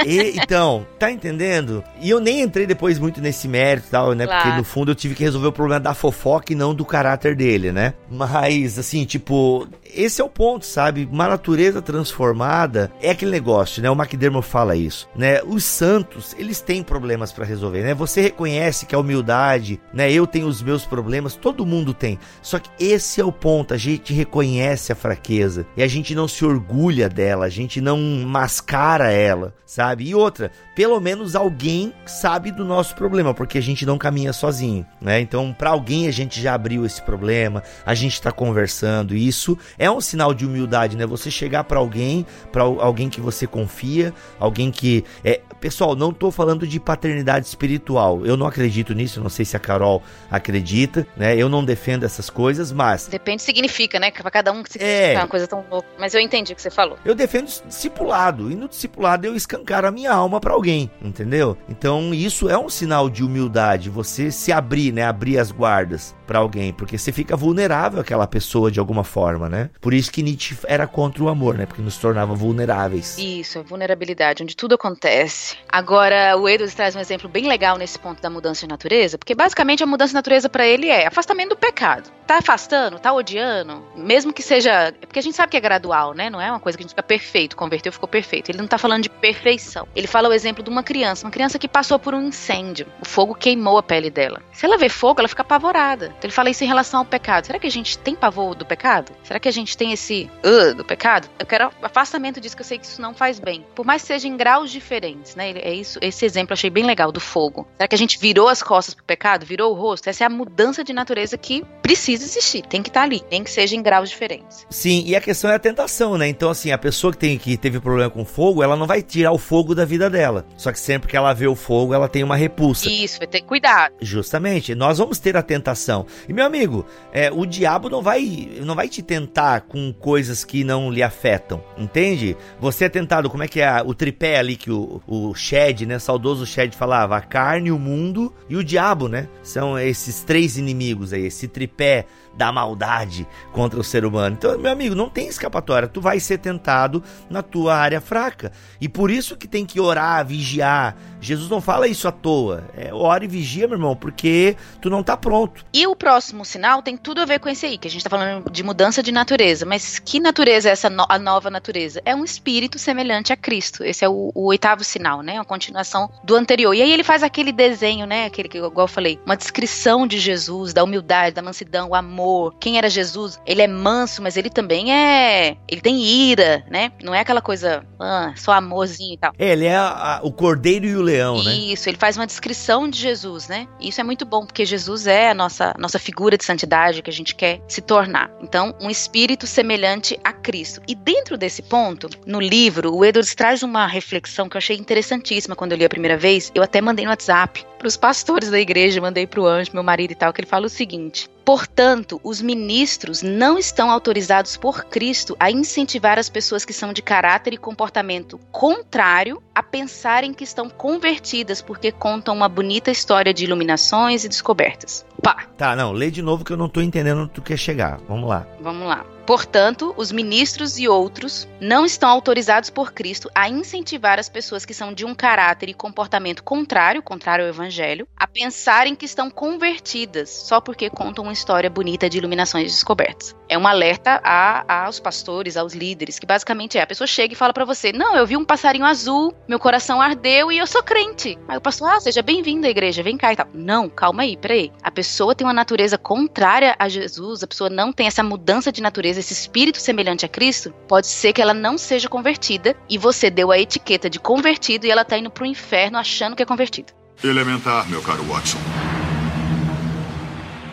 e, então, tá entendendo? E eu nem entrei depois muito nesse mérito e tal, né? Claro. Porque no fundo eu tive que resolver o problema da fofoca e não do caráter dele, né? Mas, assim, tipo, esse é o ponto, sabe? Uma natureza transformada é aquele negócio, né? O McDermott fala isso, né? Os santos, eles têm problemas para resolver, né? Você reconhece que a humildade, né? Eu tenho os meus problemas, todo mundo tem. Só que esse é o ponto, a gente reconhece a fraqueza e a gente não se orgulha dela, a gente não mascara ela, sabe? E outra, pelo menos alguém sabe do nosso problema, porque a gente não caminha sozinho, né? Então, para alguém a gente já abriu esse problema, a gente tá conversando, e isso é é um sinal de humildade, né? Você chegar para alguém, para alguém que você confia, alguém que é, pessoal, não tô falando de paternidade espiritual. Eu não acredito nisso, não sei se a Carol acredita, né? Eu não defendo essas coisas, mas depende significa, né? Para cada um que é uma coisa tão louca. Mas eu entendi o que você falou. Eu defendo discipulado e no discipulado eu escancar a minha alma para alguém, entendeu? Então isso é um sinal de humildade, você se abrir, né? Abrir as guardas para alguém, porque você fica vulnerável àquela pessoa de alguma forma, né? Por isso que Nietzsche era contra o amor, né? Porque nos tornava vulneráveis. Isso, vulnerabilidade, onde tudo acontece. Agora, o Edwards traz um exemplo bem legal nesse ponto da mudança de natureza, porque basicamente a mudança de natureza para ele é afastamento do pecado. Tá afastando, tá odiando, mesmo que seja, porque a gente sabe que é gradual, né? Não é uma coisa que a gente fica perfeito, converteu, ficou perfeito. Ele não tá falando de perfeição. Ele fala o exemplo de uma criança, uma criança que passou por um incêndio. O fogo queimou a pele dela. Se ela vê fogo, ela fica apavorada. Então ele fala isso em relação ao pecado. Será que a gente tem pavor do pecado? Será que a gente tem esse uh, do pecado? Eu quero afastamento disso, que eu sei que isso não faz bem. Por mais que seja em graus diferentes, né? É isso, esse exemplo eu achei bem legal do fogo. Será que a gente virou as costas pro pecado? Virou o rosto? Essa é a mudança de natureza que precisa existir, tem que estar tá ali, nem que seja em graus diferentes. Sim, e a questão é a tentação, né? Então, assim, a pessoa que, tem, que teve problema com fogo, ela não vai tirar o fogo da vida dela. Só que sempre que ela vê o fogo, ela tem uma repulsa. Isso, vai ter cuidado. Justamente, nós vamos ter a tentação. E meu amigo, é, o diabo não vai, não vai te tentar com coisas que não lhe afetam, entende? Você é tentado, como é que é o tripé ali que o, o Shed, né, saudoso Shed falava, a carne, o mundo e o diabo, né? São esses três inimigos aí, esse tripé da maldade contra o ser humano. Então, meu amigo, não tem escapatória. Tu vai ser tentado na tua área fraca. E por isso que tem que orar, vigiar. Jesus não fala isso à toa. É, ora e vigia, meu irmão, porque tu não tá pronto. E o próximo sinal tem tudo a ver com esse aí, que a gente tá falando de mudança de natureza. Mas que natureza é essa no a nova natureza? É um espírito semelhante a Cristo. Esse é o, o oitavo sinal, né? A continuação do anterior. E aí ele faz aquele desenho, né? Aquele que, igual eu falei, uma descrição de Jesus, da humildade, da mansidão, o amor amor. Quem era Jesus? Ele é manso, mas ele também é. Ele tem ira, né? Não é aquela coisa ah, só amorzinho e tal. É, ele é a, o cordeiro e o leão, Isso, né? Isso, ele faz uma descrição de Jesus, né? Isso é muito bom, porque Jesus é a nossa, nossa figura de santidade que a gente quer se tornar. Então, um espírito semelhante a Cristo. E dentro desse ponto, no livro, o Edwards traz uma reflexão que eu achei interessantíssima quando eu li a primeira vez. Eu até mandei no WhatsApp para os pastores da igreja, mandei para o anjo, meu marido e tal, que ele fala o seguinte: Portanto, os ministros não estão autorizados por Cristo a incentivar as pessoas que são de caráter e comportamento contrário a pensarem que estão convertidas porque contam uma bonita história de iluminações e descobertas. Pá. Tá, não, lê de novo que eu não tô entendendo onde tu quer chegar. Vamos lá. Vamos lá. Portanto, os ministros e outros não estão autorizados por Cristo a incentivar as pessoas que são de um caráter e comportamento contrário, contrário ao evangelho, a pensarem que estão convertidas só porque contam uma história bonita de iluminações e descobertas. É um alerta a, aos pastores, aos líderes, que basicamente é a pessoa chega e fala para você: "Não, eu vi um passarinho azul, meu coração ardeu e eu sou crente". Aí o pastor: "Ah, seja bem-vindo à igreja, vem cá e tal". Não, calma aí, peraí. A pessoa tem uma natureza contrária a Jesus, a pessoa não tem essa mudança de natureza esse espírito semelhante a Cristo, pode ser que ela não seja convertida e você deu a etiqueta de convertido e ela tá indo pro inferno achando que é convertida. Elementar, meu caro Watson.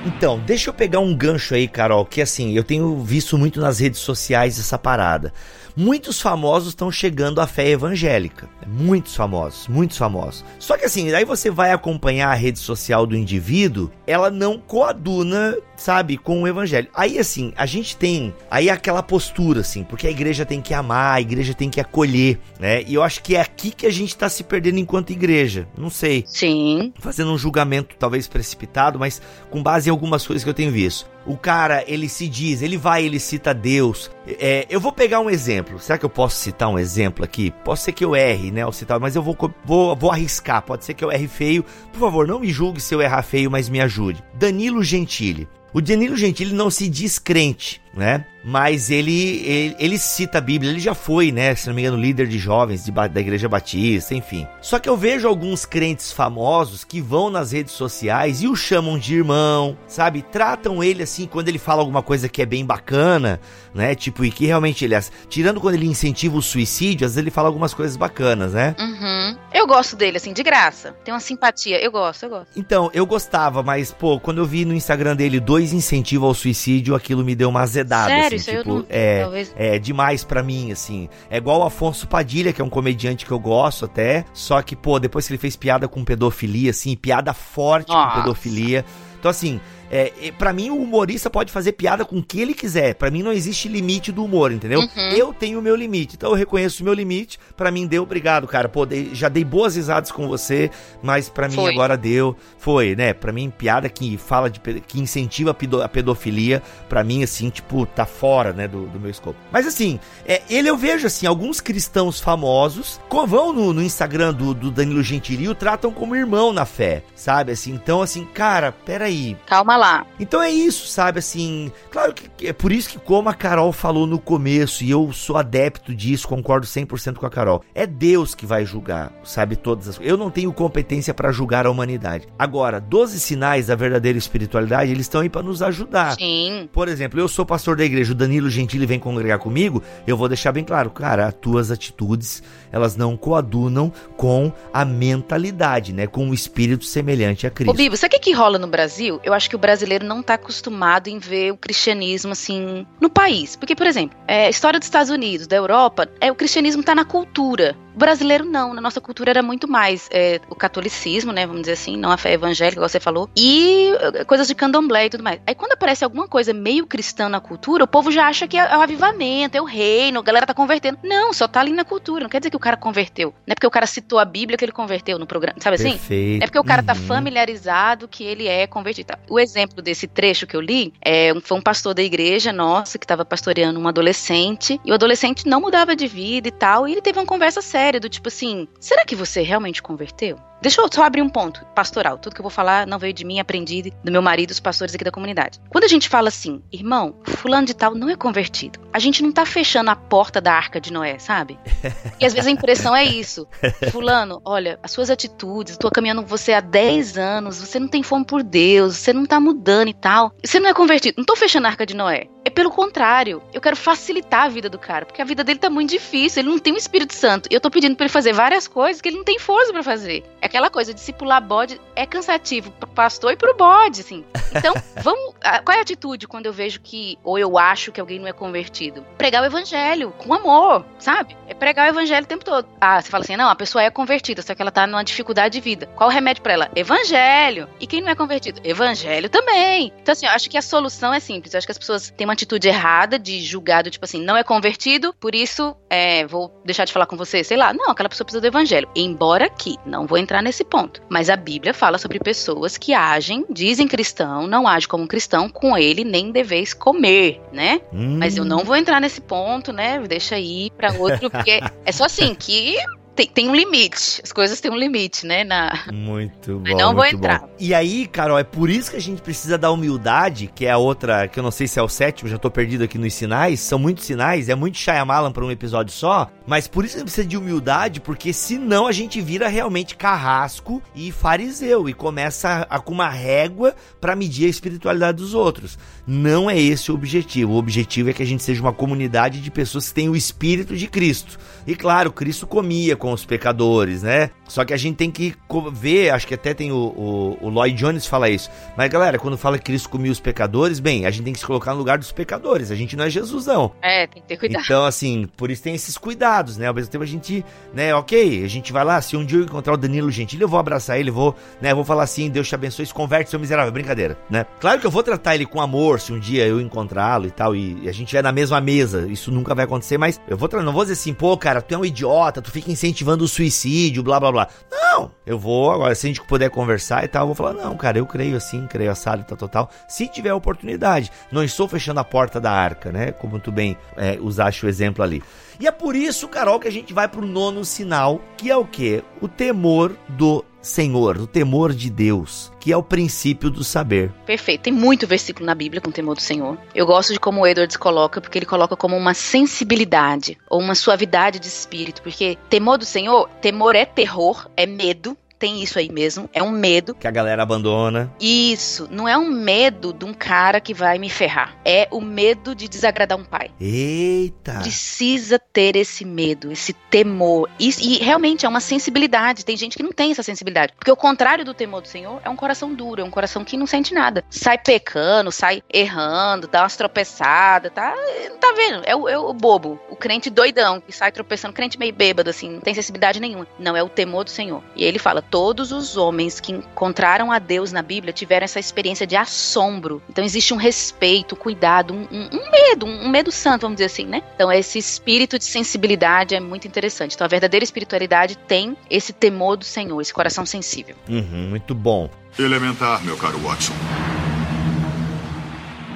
Então, deixa eu pegar um gancho aí, Carol, que assim, eu tenho visto muito nas redes sociais essa parada. Muitos famosos estão chegando à fé evangélica. Muitos famosos, muitos famosos. Só que assim, aí você vai acompanhar a rede social do indivíduo, ela não coaduna, sabe, com o evangelho. Aí assim, a gente tem aí aquela postura assim, porque a igreja tem que amar, a igreja tem que acolher, né? E eu acho que é aqui que a gente tá se perdendo enquanto igreja. Não sei. Sim. Fazendo um julgamento talvez precipitado, mas com base em algumas coisas que eu tenho visto. O cara, ele se diz, ele vai, ele cita Deus. É, eu vou pegar um exemplo. Será que eu posso citar um exemplo aqui? Pode ser que eu erre, né, ao citar, mas eu vou, vou, vou arriscar. Pode ser que eu erre feio. Por favor, não me julgue se eu errar feio, mas me ajude. Danilo Gentili. O Danilo Gentili não se diz crente, né? Mas ele, ele, ele, cita a Bíblia, ele já foi, né? Se não me engano, líder de jovens de, da Igreja Batista, enfim. Só que eu vejo alguns crentes famosos que vão nas redes sociais e o chamam de irmão, sabe? Tratam ele assim quando ele fala alguma coisa que é bem bacana, né? Tipo, e que realmente ele. Tirando quando ele incentiva o suicídio, às vezes ele fala algumas coisas bacanas, né? Uhum. Eu gosto dele, assim, de graça. Tem uma simpatia. Eu gosto, eu gosto. Então, eu gostava, mas, pô, quando eu vi no Instagram dele dois incentivos ao suicídio, aquilo me deu uma azedada. Sério? Sério, assim, isso tipo, não, é, talvez... é demais para mim, assim. É igual o Afonso Padilha, que é um comediante que eu gosto até, só que, pô, depois que ele fez piada com pedofilia, assim, piada forte Nossa. com pedofilia. Então, assim, é, para mim, o humorista pode fazer piada com o que ele quiser. Para mim, não existe limite do humor, entendeu? Uhum. Eu tenho o meu limite. Então, eu reconheço o meu limite. para mim, deu obrigado, cara. Pô, dei, já dei boas risadas com você, mas para mim Foi. agora deu. Foi, né? Para mim, piada que fala de. que incentiva a pedofilia, para mim, assim, tipo, tá fora, né, do, do meu escopo. Mas, assim, é, ele eu vejo, assim, alguns cristãos famosos vão no, no Instagram do, do Danilo Gentili o tratam como irmão na fé, sabe? Assim, então, assim, cara, peraí. Calma Então é isso, sabe? Assim, claro que é por isso que, como a Carol falou no começo, e eu sou adepto disso, concordo 100% com a Carol, é Deus que vai julgar, sabe? Todas as Eu não tenho competência para julgar a humanidade. Agora, 12 sinais da verdadeira espiritualidade, eles estão aí para nos ajudar. Sim. Por exemplo, eu sou pastor da igreja, o Danilo Gentili vem congregar comigo, eu vou deixar bem claro, cara, as tuas atitudes, elas não coadunam com a mentalidade, né? Com o espírito semelhante a Cristo. Ô, Bibo, sabe o que, que rola no Brasil? Eu acho que o brasileiro não está acostumado em ver o cristianismo assim no país. Porque, por exemplo, é, história dos Estados Unidos, da Europa, é o cristianismo está na cultura. O brasileiro não, na nossa cultura era muito mais é, o catolicismo, né, vamos dizer assim, não a fé evangélica, como você falou, e é, coisas de candomblé e tudo mais. Aí quando aparece alguma coisa meio cristã na cultura, o povo já acha que é, é o avivamento, é o reino, a galera tá convertendo. Não, só tá ali na cultura, não quer dizer que o cara converteu. Não é porque o cara citou a Bíblia que ele converteu no programa, sabe assim? Perfeito. É porque o cara tá uhum. familiarizado que ele é convertido. O exemplo desse trecho que eu li é, foi um pastor da igreja nossa que estava pastoreando um adolescente, e o adolescente não mudava de vida e tal, e ele teve uma conversa séria do tipo assim: será que você realmente converteu? Deixa eu só abrir um ponto pastoral. Tudo que eu vou falar não veio de mim, aprendi do meu marido, os pastores aqui da comunidade. Quando a gente fala assim, irmão, fulano de tal não é convertido, a gente não tá fechando a porta da arca de Noé, sabe? E às vezes a impressão é isso. Fulano, olha, as suas atitudes, eu tô caminhando com você há 10 anos, você não tem fome por Deus, você não tá mudando e tal. Você não é convertido. Não tô fechando a arca de Noé. É pelo contrário. Eu quero facilitar a vida do cara, porque a vida dele tá muito difícil, ele não tem o Espírito Santo. E eu tô pedindo para ele fazer várias coisas que ele não tem força para fazer. É aquela coisa, discipular bode é cansativo pro pastor e pro bode, assim. Então, vamos. Qual é a atitude quando eu vejo que, ou eu acho que alguém não é convertido? Pregar o evangelho, com amor, sabe? É pregar o evangelho o tempo todo. Ah, você fala assim, não, a pessoa é convertida, só que ela tá numa dificuldade de vida. Qual o remédio para ela? Evangelho. E quem não é convertido? Evangelho também. Então, assim, eu acho que a solução é simples. Eu acho que as pessoas têm uma atitude errada de julgado, tipo assim, não é convertido, por isso, é, vou deixar de falar com você, sei lá. Não, aquela pessoa precisa do evangelho. Embora que, não vou entrar nesse ponto. Mas a Bíblia fala sobre pessoas que agem, dizem cristão, não agem como cristão, com ele nem deveis comer, né? Hum. Mas eu não vou entrar nesse ponto, né? Deixa aí para outro, porque é só assim que tem, tem, um limite. As coisas têm um limite, né? Na... Muito bom. não vou entrar. Bom. E aí, Carol, é por isso que a gente precisa da humildade, que é a outra, que eu não sei se é o sétimo, já tô perdido aqui nos sinais. São muitos sinais, é muito Shyamalan para um episódio só. Mas por isso que a gente precisa de humildade, porque senão a gente vira realmente carrasco e fariseu e começa a, a com uma régua para medir a espiritualidade dos outros. Não é esse o objetivo. O objetivo é que a gente seja uma comunidade de pessoas que têm o espírito de Cristo. E claro, Cristo comia com os pecadores, né? Só que a gente tem que ver, acho que até tem o, o, o Lloyd Jones fala isso. Mas galera, quando fala que Cristo comia os pecadores, bem, a gente tem que se colocar no lugar dos pecadores. A gente não é Jesus, não. É, tem que ter cuidado. Então, assim, por isso tem esses cuidados, né? Ao mesmo tempo a gente, né, ok, a gente vai lá, se um dia eu encontrar o Danilo Gentili, eu vou abraçar ele, vou, né, vou falar assim, Deus te abençoe, se converte, seu miserável, brincadeira, né? Claro que eu vou tratar ele com amor, se um dia eu encontrá-lo e tal, e a gente estiver na mesma mesa, isso nunca vai acontecer, mas eu vou, não vou dizer assim, pô, cara, tu é um idiota, tu fica incentivando o suicídio, blá blá blá. Não, eu vou, agora, se a gente puder conversar e tal, eu vou falar, não, cara, eu creio assim, creio assado, tal, tal, tal. Se tiver oportunidade, não estou fechando a porta da arca, né? Como tu bem é, usaste o exemplo ali. E é por isso, Carol, que a gente vai pro nono sinal, que é o quê? O temor do Senhor, o temor de Deus, que é o princípio do saber. Perfeito. Tem muito versículo na Bíblia com temor do Senhor. Eu gosto de como o Edwards coloca, porque ele coloca como uma sensibilidade ou uma suavidade de espírito, porque temor do Senhor, temor é terror, é medo, tem isso aí mesmo. É um medo. Que a galera abandona. Isso. Não é um medo de um cara que vai me ferrar. É o medo de desagradar um pai. Eita! Precisa ter esse medo, esse temor. E, e realmente é uma sensibilidade. Tem gente que não tem essa sensibilidade. Porque o contrário do temor do Senhor é um coração duro, é um coração que não sente nada. Sai pecando, sai errando, dá umas tropeçadas, tá? Não tá vendo? É o, é o bobo, o crente doidão que sai tropeçando, crente meio bêbado, assim, não tem sensibilidade nenhuma. Não, é o temor do Senhor. E ele fala: todos os homens que encontraram a Deus na Bíblia tiveram essa experiência de assombro. Então existe um respeito, cuidado, um, um, um medo, um, um, medo santo, vamos dizer assim, né? Então esse espírito de sensibilidade é muito interessante. Então a verdadeira espiritualidade tem esse temor do Senhor, esse coração sensível. Uhum, muito bom. Elementar, meu caro Watson.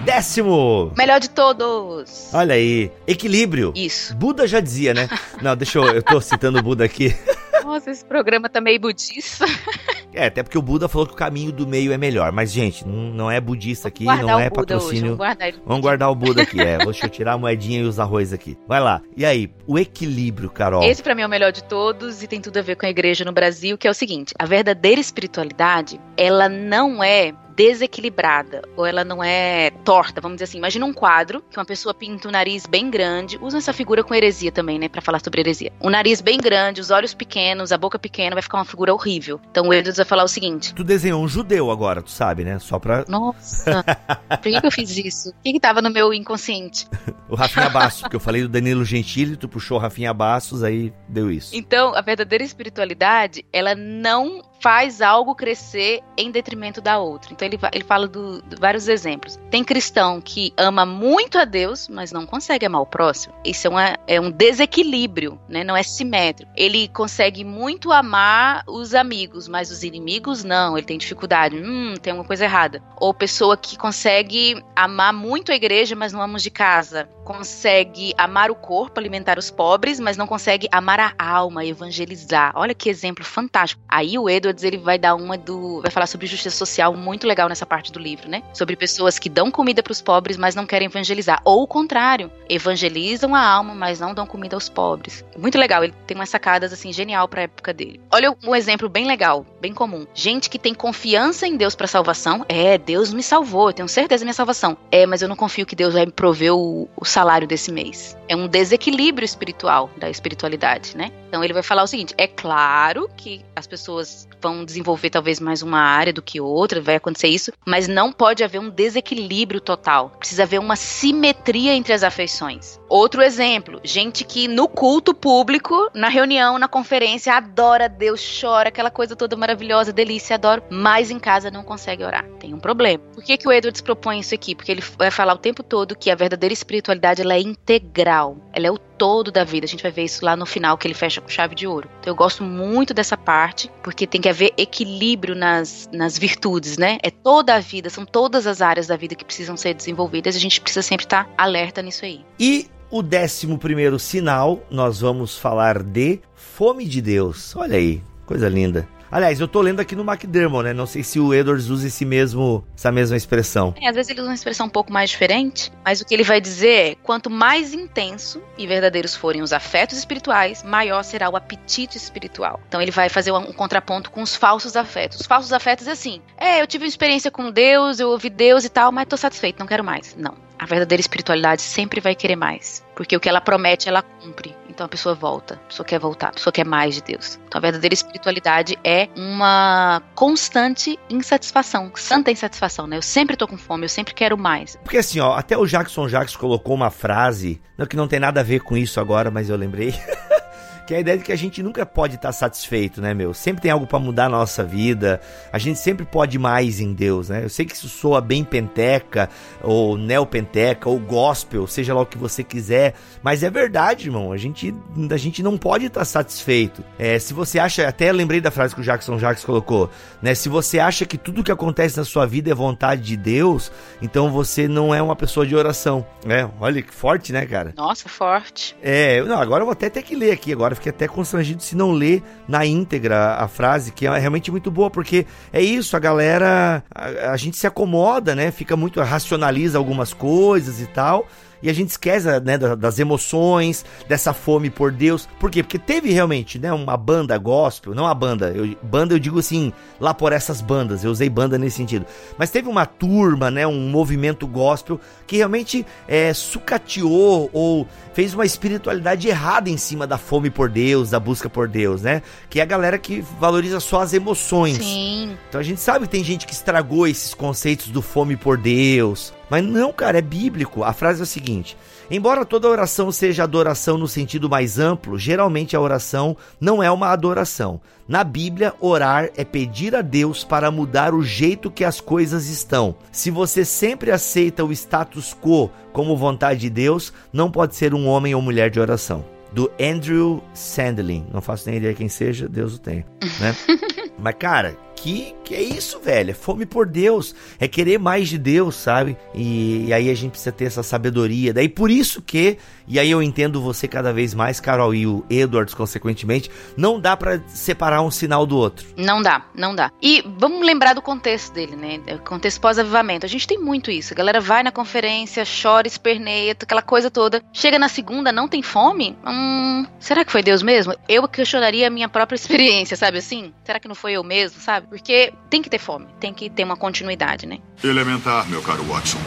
Décimo! Melhor de todos! Olha aí, equilíbrio. Isso. Buda já dizia, né? Não, deixa eu. Eu tô citando o Buda aqui. Nossa, esse programa tá meio budista. É, até porque o Buda falou que o caminho do meio é melhor. Mas, gente, não é budista aqui, não é patrocínio. Hoje, vamos, guardar vamos guardar o Buda aqui, é. Deixa eu tirar a moedinha e os arroz aqui. Vai lá. E aí, o equilíbrio, Carol? Esse para mim é o melhor de todos e tem tudo a ver com a igreja no Brasil, que é o seguinte: a verdadeira espiritualidade, ela não é desequilibrada ou ela não é torta, vamos dizer assim. Imagina um quadro que uma pessoa pinta o um nariz bem grande, usa essa figura com heresia também, né, para falar sobre heresia. O nariz bem grande, os olhos pequenos, a boca pequena, vai ficar uma figura horrível. Então o Edwards vai falar o seguinte: Tu desenhou um judeu agora, tu sabe, né? Só pra. Nossa, por que, que eu fiz isso? O que, que tava no meu inconsciente? o Rafinha Bastos, porque eu falei do Danilo Gentili, tu puxou o Rafinha Bastos, aí deu isso. Então, a verdadeira espiritualidade, ela não faz algo crescer em detrimento da outra. Então ele, ele fala de vários exemplos. Tem cristão que ama muito a Deus, mas não consegue amar o próximo. Isso é, uma, é um desequilíbrio, né? não é simétrico. Ele consegue muito amar os amigos, mas os inimigos não. Ele tem dificuldade. Hum, tem alguma coisa errada. Ou pessoa que consegue amar muito a igreja, mas não ama os de casa. Consegue amar o corpo, alimentar os pobres, mas não consegue amar a alma, evangelizar. Olha que exemplo fantástico. Aí o Edward ele vai dar uma do. vai falar sobre justiça social muito legal nessa parte do livro, né? Sobre pessoas que dão comida para os pobres, mas não querem evangelizar. Ou o contrário, evangelizam a alma, mas não dão comida aos pobres. Muito legal, ele tem umas sacadas assim genial para época dele. Olha um exemplo bem legal, bem comum. Gente que tem confiança em Deus para salvação. É, Deus me salvou, eu tenho certeza da minha salvação. É, mas eu não confio que Deus vai me prover o, o salário desse mês. É um desequilíbrio espiritual da espiritualidade, né? Então ele vai falar o seguinte: é claro que as pessoas vão desenvolver talvez mais uma área do que outra, vai acontecer isso, mas não pode haver um desequilíbrio total. Precisa haver uma simetria entre as afeições. Outro exemplo, gente que no culto público, na reunião, na conferência, adora Deus, chora, aquela coisa toda maravilhosa, delícia, adoro, mas em casa não consegue orar. Tem um problema. Por que, que o Edwards propõe isso aqui? Porque ele vai falar o tempo todo que a verdadeira espiritualidade ela é integral, ela é o todo da vida. A gente vai ver isso lá no final, que ele fecha com chave de ouro. Então eu gosto muito dessa parte, porque tem que haver equilíbrio nas, nas virtudes, né? É toda a vida, são todas as áreas da vida que precisam ser desenvolvidas. A gente precisa sempre estar alerta nisso aí. E o décimo primeiro sinal, nós vamos falar de fome de Deus. Olha aí, coisa linda. Aliás, eu tô lendo aqui no McDermott, né? Não sei se o Edwards usa esse mesmo, essa mesma expressão. É, às vezes ele usa uma expressão um pouco mais diferente, mas o que ele vai dizer é: quanto mais intenso e verdadeiros forem os afetos espirituais, maior será o apetite espiritual. Então ele vai fazer um, contraponto com os falsos afetos. Os falsos afetos é assim: é, eu tive uma experiência com Deus, eu ouvi Deus e tal, mas tô satisfeito, não quero mais. Não. A verdadeira espiritualidade sempre vai querer mais. Porque o que ela promete, ela cumpre. Então a pessoa volta, a pessoa quer voltar, a pessoa quer mais de Deus. Então a verdadeira espiritualidade é uma constante insatisfação, santa insatisfação, né? Eu sempre tô com fome, eu sempre quero mais. Porque assim, ó, até o Jackson Jacques colocou uma frase, não que não tem nada a ver com isso agora, mas eu lembrei. que é a ideia de que a gente nunca pode estar satisfeito, né, meu? Sempre tem algo para mudar na nossa vida. A gente sempre pode mais em Deus, né? Eu sei que isso soa bem penteca, ou neopenteca, ou gospel, seja lá o que você quiser, mas é verdade, irmão. A gente, a gente não pode estar satisfeito. É, se você acha, até lembrei da frase que o Jackson Jacques colocou, né? Se você acha que tudo que acontece na sua vida é vontade de Deus, então você não é uma pessoa de oração, né? Olha que forte, né, cara? Nossa, forte. É, não, agora eu vou até ter que ler aqui agora fiquei até constrangido se não ler na íntegra a frase, que é realmente muito boa, porque é isso, a galera, a, a gente se acomoda, né? Fica muito, racionaliza algumas coisas e tal, e a gente esquece né, das emoções, dessa fome por Deus. Por quê? Porque teve realmente né, uma banda gospel, não a banda, eu, banda eu digo assim, lá por essas bandas, eu usei banda nesse sentido. Mas teve uma turma, né, um movimento gospel que realmente é, sucateou ou fez uma espiritualidade errada em cima da fome por Deus, da busca por Deus, né? Que é a galera que valoriza só as emoções. Sim. Então a gente sabe que tem gente que estragou esses conceitos do fome por Deus, mas não, cara, é bíblico. A frase é a seguinte: Embora toda oração seja adoração no sentido mais amplo, geralmente a oração não é uma adoração. Na Bíblia, orar é pedir a Deus para mudar o jeito que as coisas estão. Se você sempre aceita o status quo como vontade de Deus, não pode ser um homem ou mulher de oração. Do Andrew Sandlin. Não faço nem ideia quem seja, Deus o tenha. Né? Mas, cara, que, que é isso, velho? É fome por Deus. É querer mais de Deus, sabe? E, e, aí a gente precisa ter essa sabedoria. Daí por isso que, e aí eu entendo você cada vez mais, Carol, e o Edwards, consequentemente, não dá para separar um sinal do outro. Não dá, não dá. E vamos lembrar do contexto dele, né? O contexto pós-avivamento. A gente tem muito isso. A galera vai na conferência, chora, esperneia, aquela coisa toda. Chega na segunda, não tem fome? Hum, será que foi Deus mesmo? Eu questionaria a minha própria experiência, sabe assim? Será que não foi eu mesmo, sabe? Porque tem que ter fome, tem que ter uma continuidade, né? Elementar, meu caro Watson.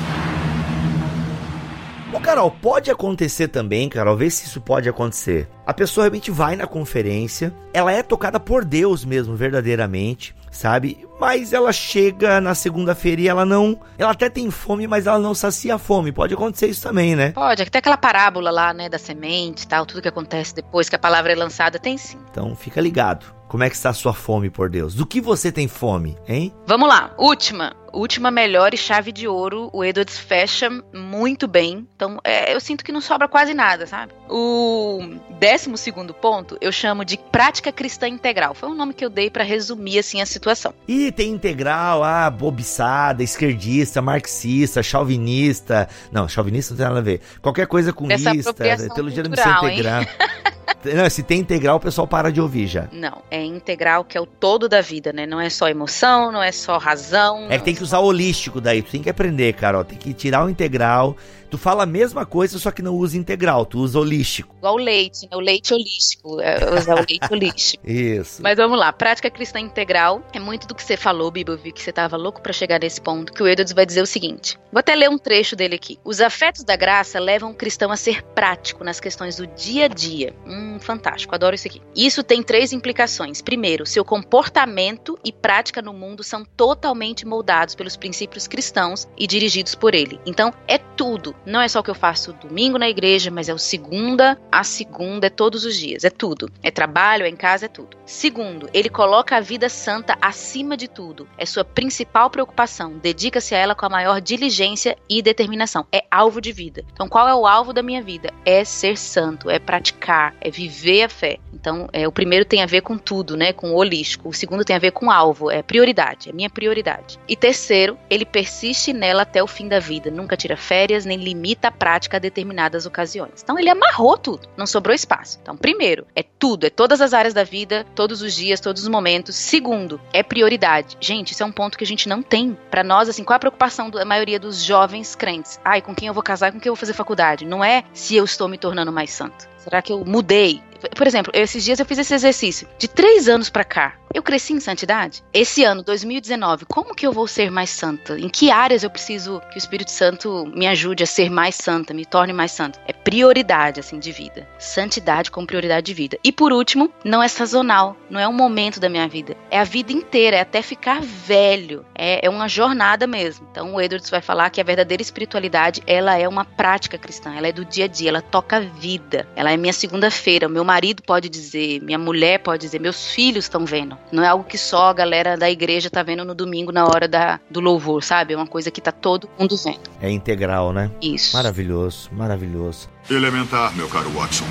Bom, Carol, pode acontecer também, Carol, vê se isso pode acontecer. A pessoa realmente vai na conferência, ela é tocada por Deus mesmo, verdadeiramente, sabe? Mas ela chega na segunda-feira e ela não. Ela até tem fome, mas ela não sacia a fome. Pode acontecer isso também, né? Pode, até aquela parábola lá, né, da semente e tal, tudo que acontece depois que a palavra é lançada, tem sim. Então fica ligado. Como é que está a sua fome por Deus? Do que você tem fome, hein? Vamos lá, última. Última melhor e chave de ouro. O Edwards fecha muito bem. Então, é, eu sinto que não sobra quase nada, sabe? O décimo segundo ponto eu chamo de prática cristã integral. Foi um nome que eu dei para resumir assim a situação. E tem integral, ah, bobiçada, esquerdista, marxista, chauvinista. Não, chauvinista não tem nada a ver. Qualquer coisa com Essa lista, teologia não ser integral. Não, se tem integral, o pessoal para de ouvir já. Não, é integral que é o todo da vida, né? Não é só emoção, não é só razão. É que tem que usar o holístico daí, tu tem que aprender, Carol. Tem que tirar o integral, Tu fala a mesma coisa, só que não usa integral, tu usa holístico. Igual o leite, né? O leite holístico. É usar o leite holístico. Isso. Mas vamos lá, prática cristã integral é muito do que você falou, Bibo. Eu vi que você tava louco para chegar nesse ponto, que o Edwards vai dizer o seguinte. Vou até ler um trecho dele aqui. Os afetos da graça levam o cristão a ser prático nas questões do dia a dia. Hum, fantástico, adoro isso aqui. Isso tem três implicações. Primeiro, seu comportamento e prática no mundo são totalmente moldados pelos princípios cristãos e dirigidos por ele. Então, é tudo não é só o que eu faço domingo na igreja, mas é o segunda a segunda, é todos os dias, é tudo. É trabalho, é em casa, é tudo. Segundo, ele coloca a vida santa acima de tudo. É sua principal preocupação. Dedica-se a ela com a maior diligência e determinação. É alvo de vida. Então, qual é o alvo da minha vida? É ser santo, é praticar, é viver a fé. Então, é, o primeiro tem a ver com tudo, né? Com o holístico. O segundo tem a ver com alvo, é prioridade, é minha prioridade. E terceiro, ele persiste nela até o fim da vida. Nunca tira férias, nem limita a prática a determinadas ocasiões. Então, ele amarrou tudo, não sobrou espaço. Então, primeiro, é tudo, é todas as áreas da vida, todos os dias, todos os momentos. Segundo, é prioridade. Gente, isso é um ponto que a gente não tem. Para nós, assim, qual é a preocupação da maioria dos jovens crentes? Ai, com quem eu vou casar, com quem eu vou fazer faculdade? Não é se eu estou me tornando mais santo. Será que eu mudei? Por exemplo, esses dias eu fiz esse exercício. De três anos para cá, eu cresci em santidade? Esse ano, 2019, como que eu vou ser mais santa? Em que áreas eu preciso que o Espírito Santo me ajude a ser mais santa, me torne mais santa? É prioridade, assim, de vida. Santidade como prioridade de vida. E por último, não é sazonal, não é um momento da minha vida. É a vida inteira, é até ficar velho. É, é uma jornada mesmo. Então o Edwards vai falar que a verdadeira espiritualidade, ela é uma prática cristã, ela é do dia a dia, ela toca a vida. Ela é minha segunda-feira, meu marido pode dizer, minha mulher pode dizer, meus filhos estão vendo. Não é algo que só a galera da igreja tá vendo no domingo na hora da, do louvor, sabe? É uma coisa que tá todo mundo vendo. É integral, né? Isso. Maravilhoso, maravilhoso. Elementar, meu caro Watson.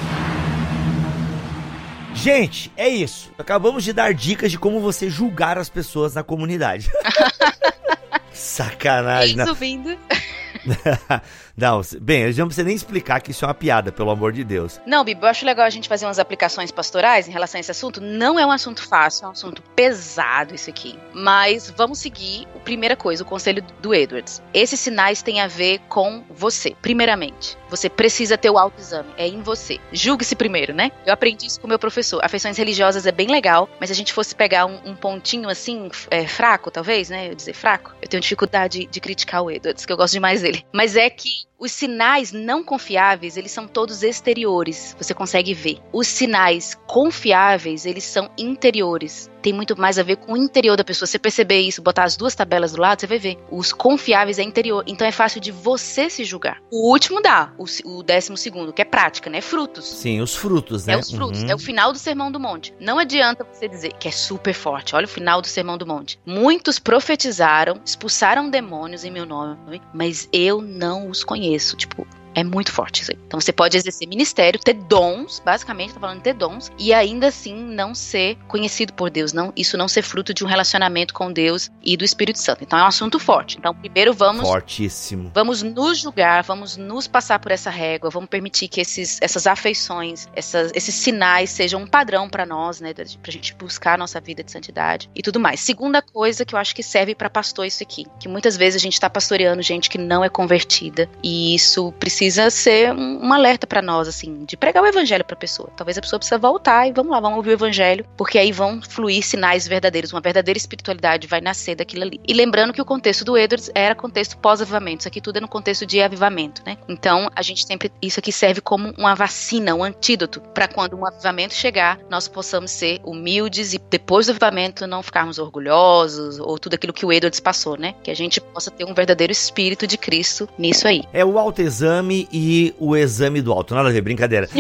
Gente, é isso. Acabamos de dar dicas de como você julgar as pessoas na comunidade. Sacanagem. Vem subindo. Não, bem, eu já não precisa nem explicar que isso é uma piada, pelo amor de Deus. Não, Bibi, eu acho legal a gente fazer umas aplicações pastorais em relação a esse assunto. Não é um assunto fácil, é um assunto pesado isso aqui. Mas vamos seguir primeira coisa, o conselho do Edwards. Esses sinais têm a ver com você, primeiramente. Você precisa ter o autoexame, é em você. Julgue-se primeiro, né? Eu aprendi isso com o meu professor. Afeições religiosas é bem legal, mas se a gente fosse pegar um, um pontinho assim, é, fraco, talvez, né? Eu dizer fraco, eu tenho dificuldade de criticar o Edwards, que eu gosto demais dele. Mas é que os sinais não confiáveis, eles são todos exteriores, você consegue ver. Os sinais confiáveis, eles são interiores. Tem muito mais a ver com o interior da pessoa. Você perceber isso, botar as duas tabelas do lado, você vai ver. Os confiáveis é interior. Então é fácil de você se julgar. O último dá, o, o décimo segundo, que é prática, né? Frutos. Sim, os frutos, né? É os frutos. Uhum. É o final do Sermão do Monte. Não adianta você dizer que é super forte. Olha o final do Sermão do Monte. Muitos profetizaram, expulsaram demônios em meu nome, mas eu não os conheço conheço, tipo, é muito forte isso aí. Então você pode exercer ministério, ter dons, basicamente, tô falando de ter dons, e ainda assim não ser conhecido por Deus. Não, isso não ser fruto de um relacionamento com Deus e do Espírito Santo. Então é um assunto forte. Então, primeiro vamos. Fortíssimo. Vamos nos julgar, vamos nos passar por essa régua, vamos permitir que esses, essas afeições, essas, esses sinais sejam um padrão para nós, né? Pra gente buscar a nossa vida de santidade e tudo mais. Segunda coisa que eu acho que serve para pastor isso aqui, que muitas vezes a gente tá pastoreando gente que não é convertida, e isso precisa precisa ser um, um alerta para nós, assim, de pregar o evangelho pra pessoa. Talvez a pessoa precisa voltar e vamos lá, vamos ouvir o evangelho, porque aí vão fluir sinais verdadeiros, uma verdadeira espiritualidade vai nascer daquilo ali. E lembrando que o contexto do Edwards era contexto pós-avivamento, isso aqui tudo é no contexto de avivamento, né? Então, a gente sempre, isso aqui serve como uma vacina, um antídoto, para quando um avivamento chegar, nós possamos ser humildes e depois do avivamento não ficarmos orgulhosos ou tudo aquilo que o Edwards passou, né? Que a gente possa ter um verdadeiro espírito de Cristo nisso aí. É o autoexame e o exame do alto. Nada a ver, brincadeira.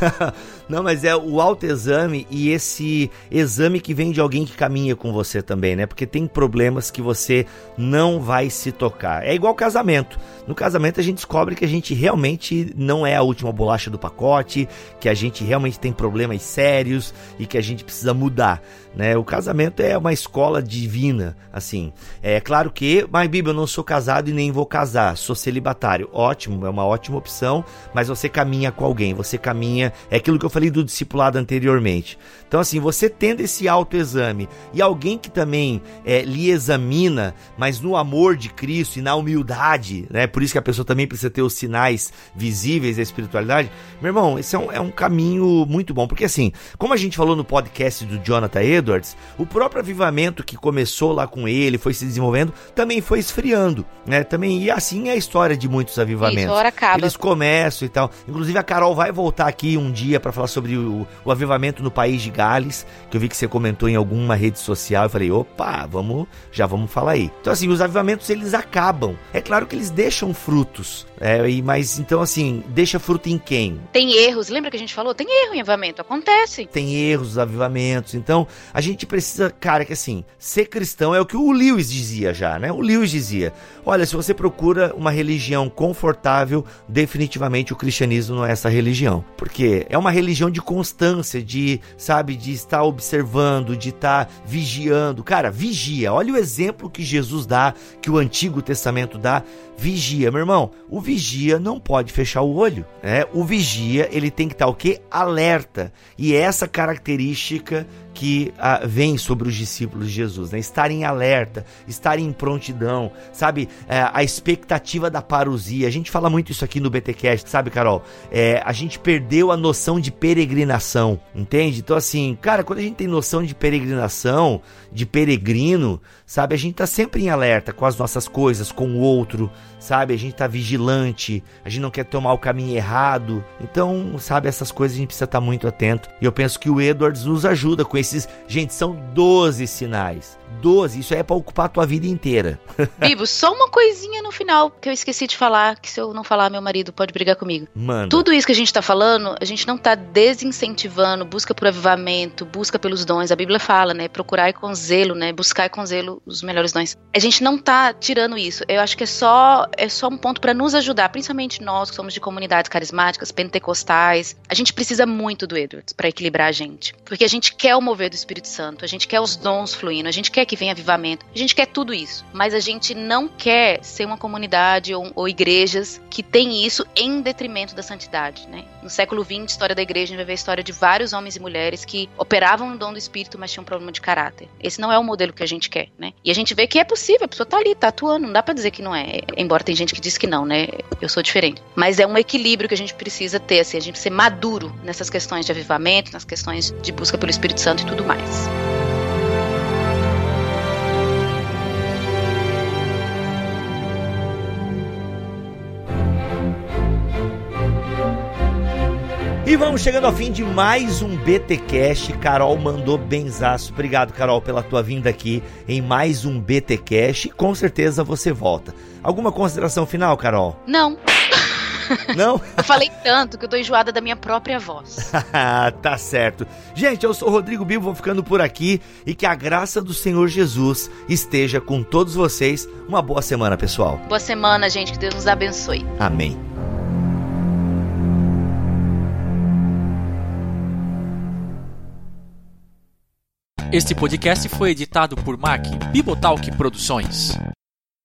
Não, mas é o autoexame e esse exame que vem de alguém que caminha com você também, né? Porque tem problemas que você não vai se tocar. É igual casamento. No casamento a gente descobre que a gente realmente não é a última bolacha do pacote, que a gente realmente tem problemas sérios e que a gente precisa mudar. Né? O casamento é uma escola divina, assim. É claro que, mas Bíblia, eu não sou casado e nem vou casar, sou celibatário. Ótimo, é uma ótima opção, mas você caminha com alguém, você caminha, é aquilo que eu falei do discipulado anteriormente. Então, assim, você tendo esse autoexame e alguém que também é, lhe examina, mas no amor de Cristo e na humildade, né? Por isso que a pessoa também precisa ter os sinais visíveis da espiritualidade. Meu irmão, esse é um, é um caminho muito bom, porque assim, como a gente falou no podcast do Jonathan Edwards, o próprio avivamento que começou lá com ele, foi se desenvolvendo, também foi esfriando, né? Também, e assim é a história de muitos avivamentos. Isso, hora acaba. Eles começam e tal. Inclusive a Carol vai voltar aqui um dia para falar sobre o, o, avivamento no país de Gales, que eu vi que você comentou em alguma rede social. Eu falei, opa, vamos, já vamos falar aí. Então assim, os avivamentos eles acabam. É claro que eles deixam frutos, é, e, mas então assim, deixa fruto em quem? Tem erros, lembra que a gente falou? Tem erro em avivamento, acontece. Tem erros nos avivamentos, então a gente precisa, cara, que assim, ser cristão é o que o Lewis dizia já, né? O Lewis dizia: olha, se você procura uma religião confortável, definitivamente o cristianismo não é essa religião. Porque É uma religião de constância, de, sabe, de estar observando, de estar vigiando. Cara, vigia. Olha o exemplo que Jesus dá, que o Antigo Testamento dá. Vigia, meu irmão. O vigia não pode fechar o olho, né? O vigia, ele tem que estar o quê? Alerta. E é essa característica que ah, vem sobre os discípulos de Jesus, né? Estarem alerta, estarem em prontidão, sabe? É, a expectativa da parousia. A gente fala muito isso aqui no BTcast, sabe, Carol? É, a gente perdeu a noção de peregrinação, entende? Então, assim, cara, quando a gente tem noção de peregrinação, de peregrino, sabe? A gente tá sempre em alerta com as nossas coisas, com o outro, sabe? A gente tá vigilante, a gente não quer tomar o caminho errado. Então, sabe, essas coisas a gente precisa estar tá muito atento. E eu penso que o Edwards nos ajuda com esses. Gente, são 12 sinais. 12, isso é para ocupar a tua vida inteira. Bibo, só uma coisinha no final que eu esqueci de falar, que se eu não falar, meu marido pode brigar comigo. Mano. Tudo isso que a gente tá falando, a gente não tá desincentivando busca por avivamento, busca pelos dons. A Bíblia fala, né? Procurar com zelo, né? Buscar com zelo os melhores dons. A gente não tá tirando isso. Eu acho que é só é só um ponto para nos ajudar, principalmente nós que somos de comunidades carismáticas, pentecostais. A gente precisa muito do Edwards para equilibrar a gente, porque a gente quer o mover do Espírito Santo, a gente quer os dons fluindo, a gente quer que venha avivamento, a gente quer tudo isso, mas a gente não quer ser uma comunidade ou, ou igrejas que tem isso em detrimento da santidade, né? No século XX, história da igreja, a gente vai ver a história de vários homens e mulheres que operavam no dom do Espírito, mas tinham um problema de caráter. Esse não é o modelo que a gente quer, né? E a gente vê que é possível, a pessoa tá ali, tá atuando, não dá para dizer que não é, embora tem gente que diz que não, né? Eu sou diferente. Mas é um equilíbrio que a gente precisa ter, assim, a gente ser maduro nessas questões de avivamento, nas questões de busca pelo Espírito Santo e tudo mais. E vamos chegando ao fim de mais um BT Cash. Carol mandou benzaço. Obrigado, Carol, pela tua vinda aqui em mais um BT Cash. Com certeza você volta. Alguma consideração final, Carol? Não. Não? eu falei tanto que eu tô enjoada da minha própria voz. tá certo. Gente, eu sou o Rodrigo Bibo, vou ficando por aqui e que a graça do Senhor Jesus esteja com todos vocês. Uma boa semana, pessoal. Boa semana, gente. Que Deus nos abençoe. Amém. Este podcast foi editado por Mac Bibotalk Produções.